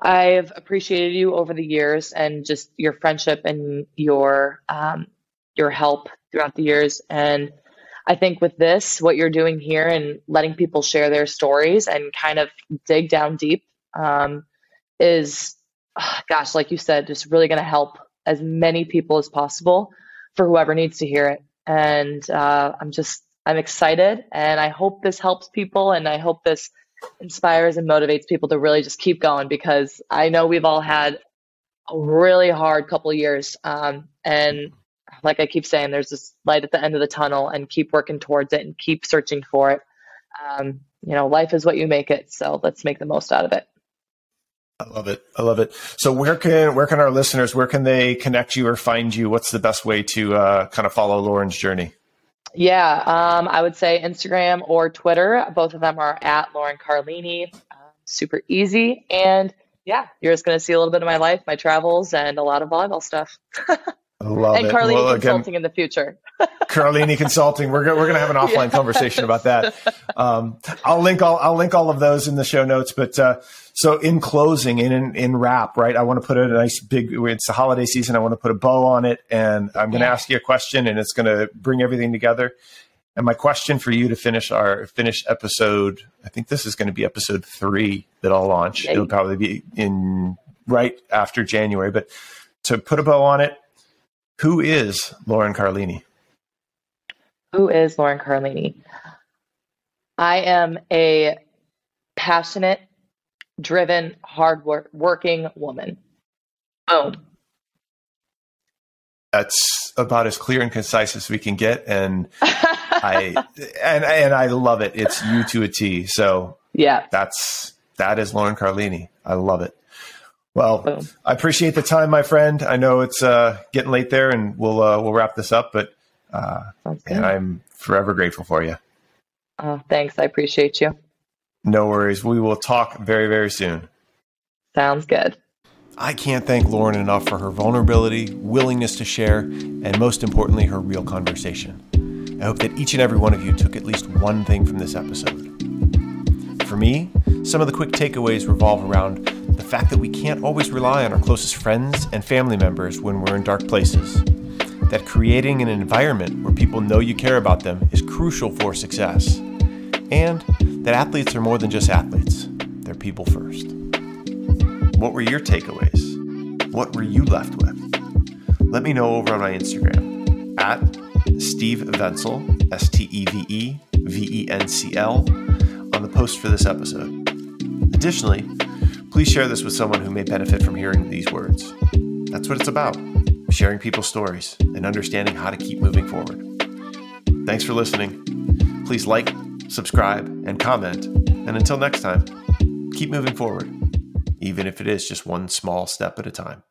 I've appreciated you over the years and just your friendship and your um, your help throughout the years. And I think with this, what you're doing here and letting people share their stories and kind of dig down deep um, is, gosh, like you said, just really going to help as many people as possible for whoever needs to hear it. And uh, I'm just, I'm excited and I hope this helps people and I hope this inspires and motivates people to really just keep going because I know we've all had a really hard couple years. Um, and like I keep saying, there's this light at the end of the tunnel and keep working towards it and keep searching for it. Um, you know, life is what you make it. So let's make the most out of it. I love it. I love it. So where can where can our listeners where can they connect you or find you? What's the best way to uh, kind of follow Lauren's journey? Yeah, um, I would say Instagram or Twitter. Both of them are at Lauren Carlini. Uh, super easy, and yeah, you're just going to see a little bit of my life, my travels, and a lot of volleyball stuff. Love and it. Carlini well, Consulting again, in the future. Carlini Consulting. We're, go- we're going to have an offline yeah. conversation about that. Um, I'll link all, I'll link all of those in the show notes. But, uh, so in closing, in, in, in wrap, right, I want to put a nice big, it's the holiday season. I want to put a bow on it and I'm going to yeah. ask you a question and it's going to bring everything together. And my question for you to finish our finish episode, I think this is going to be episode three that I'll launch. It'll probably be in right after January, but to put a bow on it, who is Lauren Carlini? Who is Lauren Carlini? I am a passionate, driven, hard work, working woman. Boom. That's about as clear and concise as we can get, and I and and I love it. It's you to a T. So yeah, that's that is Lauren Carlini. I love it. Well, Boom. I appreciate the time, my friend. I know it's uh, getting late there, and we'll uh, we'll wrap this up. But uh, and I'm forever grateful for you. Oh, thanks. I appreciate you. No worries. We will talk very very soon. Sounds good. I can't thank Lauren enough for her vulnerability, willingness to share, and most importantly, her real conversation. I hope that each and every one of you took at least one thing from this episode. For me, some of the quick takeaways revolve around the fact that we can't always rely on our closest friends and family members when we're in dark places. That creating an environment where people know you care about them is crucial for success. And that athletes are more than just athletes, they're people first. What were your takeaways? What were you left with? Let me know over on my Instagram at Steve Vencl, S T E V E V E N C L, on the post for this episode. Additionally, Please share this with someone who may benefit from hearing these words. That's what it's about sharing people's stories and understanding how to keep moving forward. Thanks for listening. Please like, subscribe, and comment. And until next time, keep moving forward, even if it is just one small step at a time.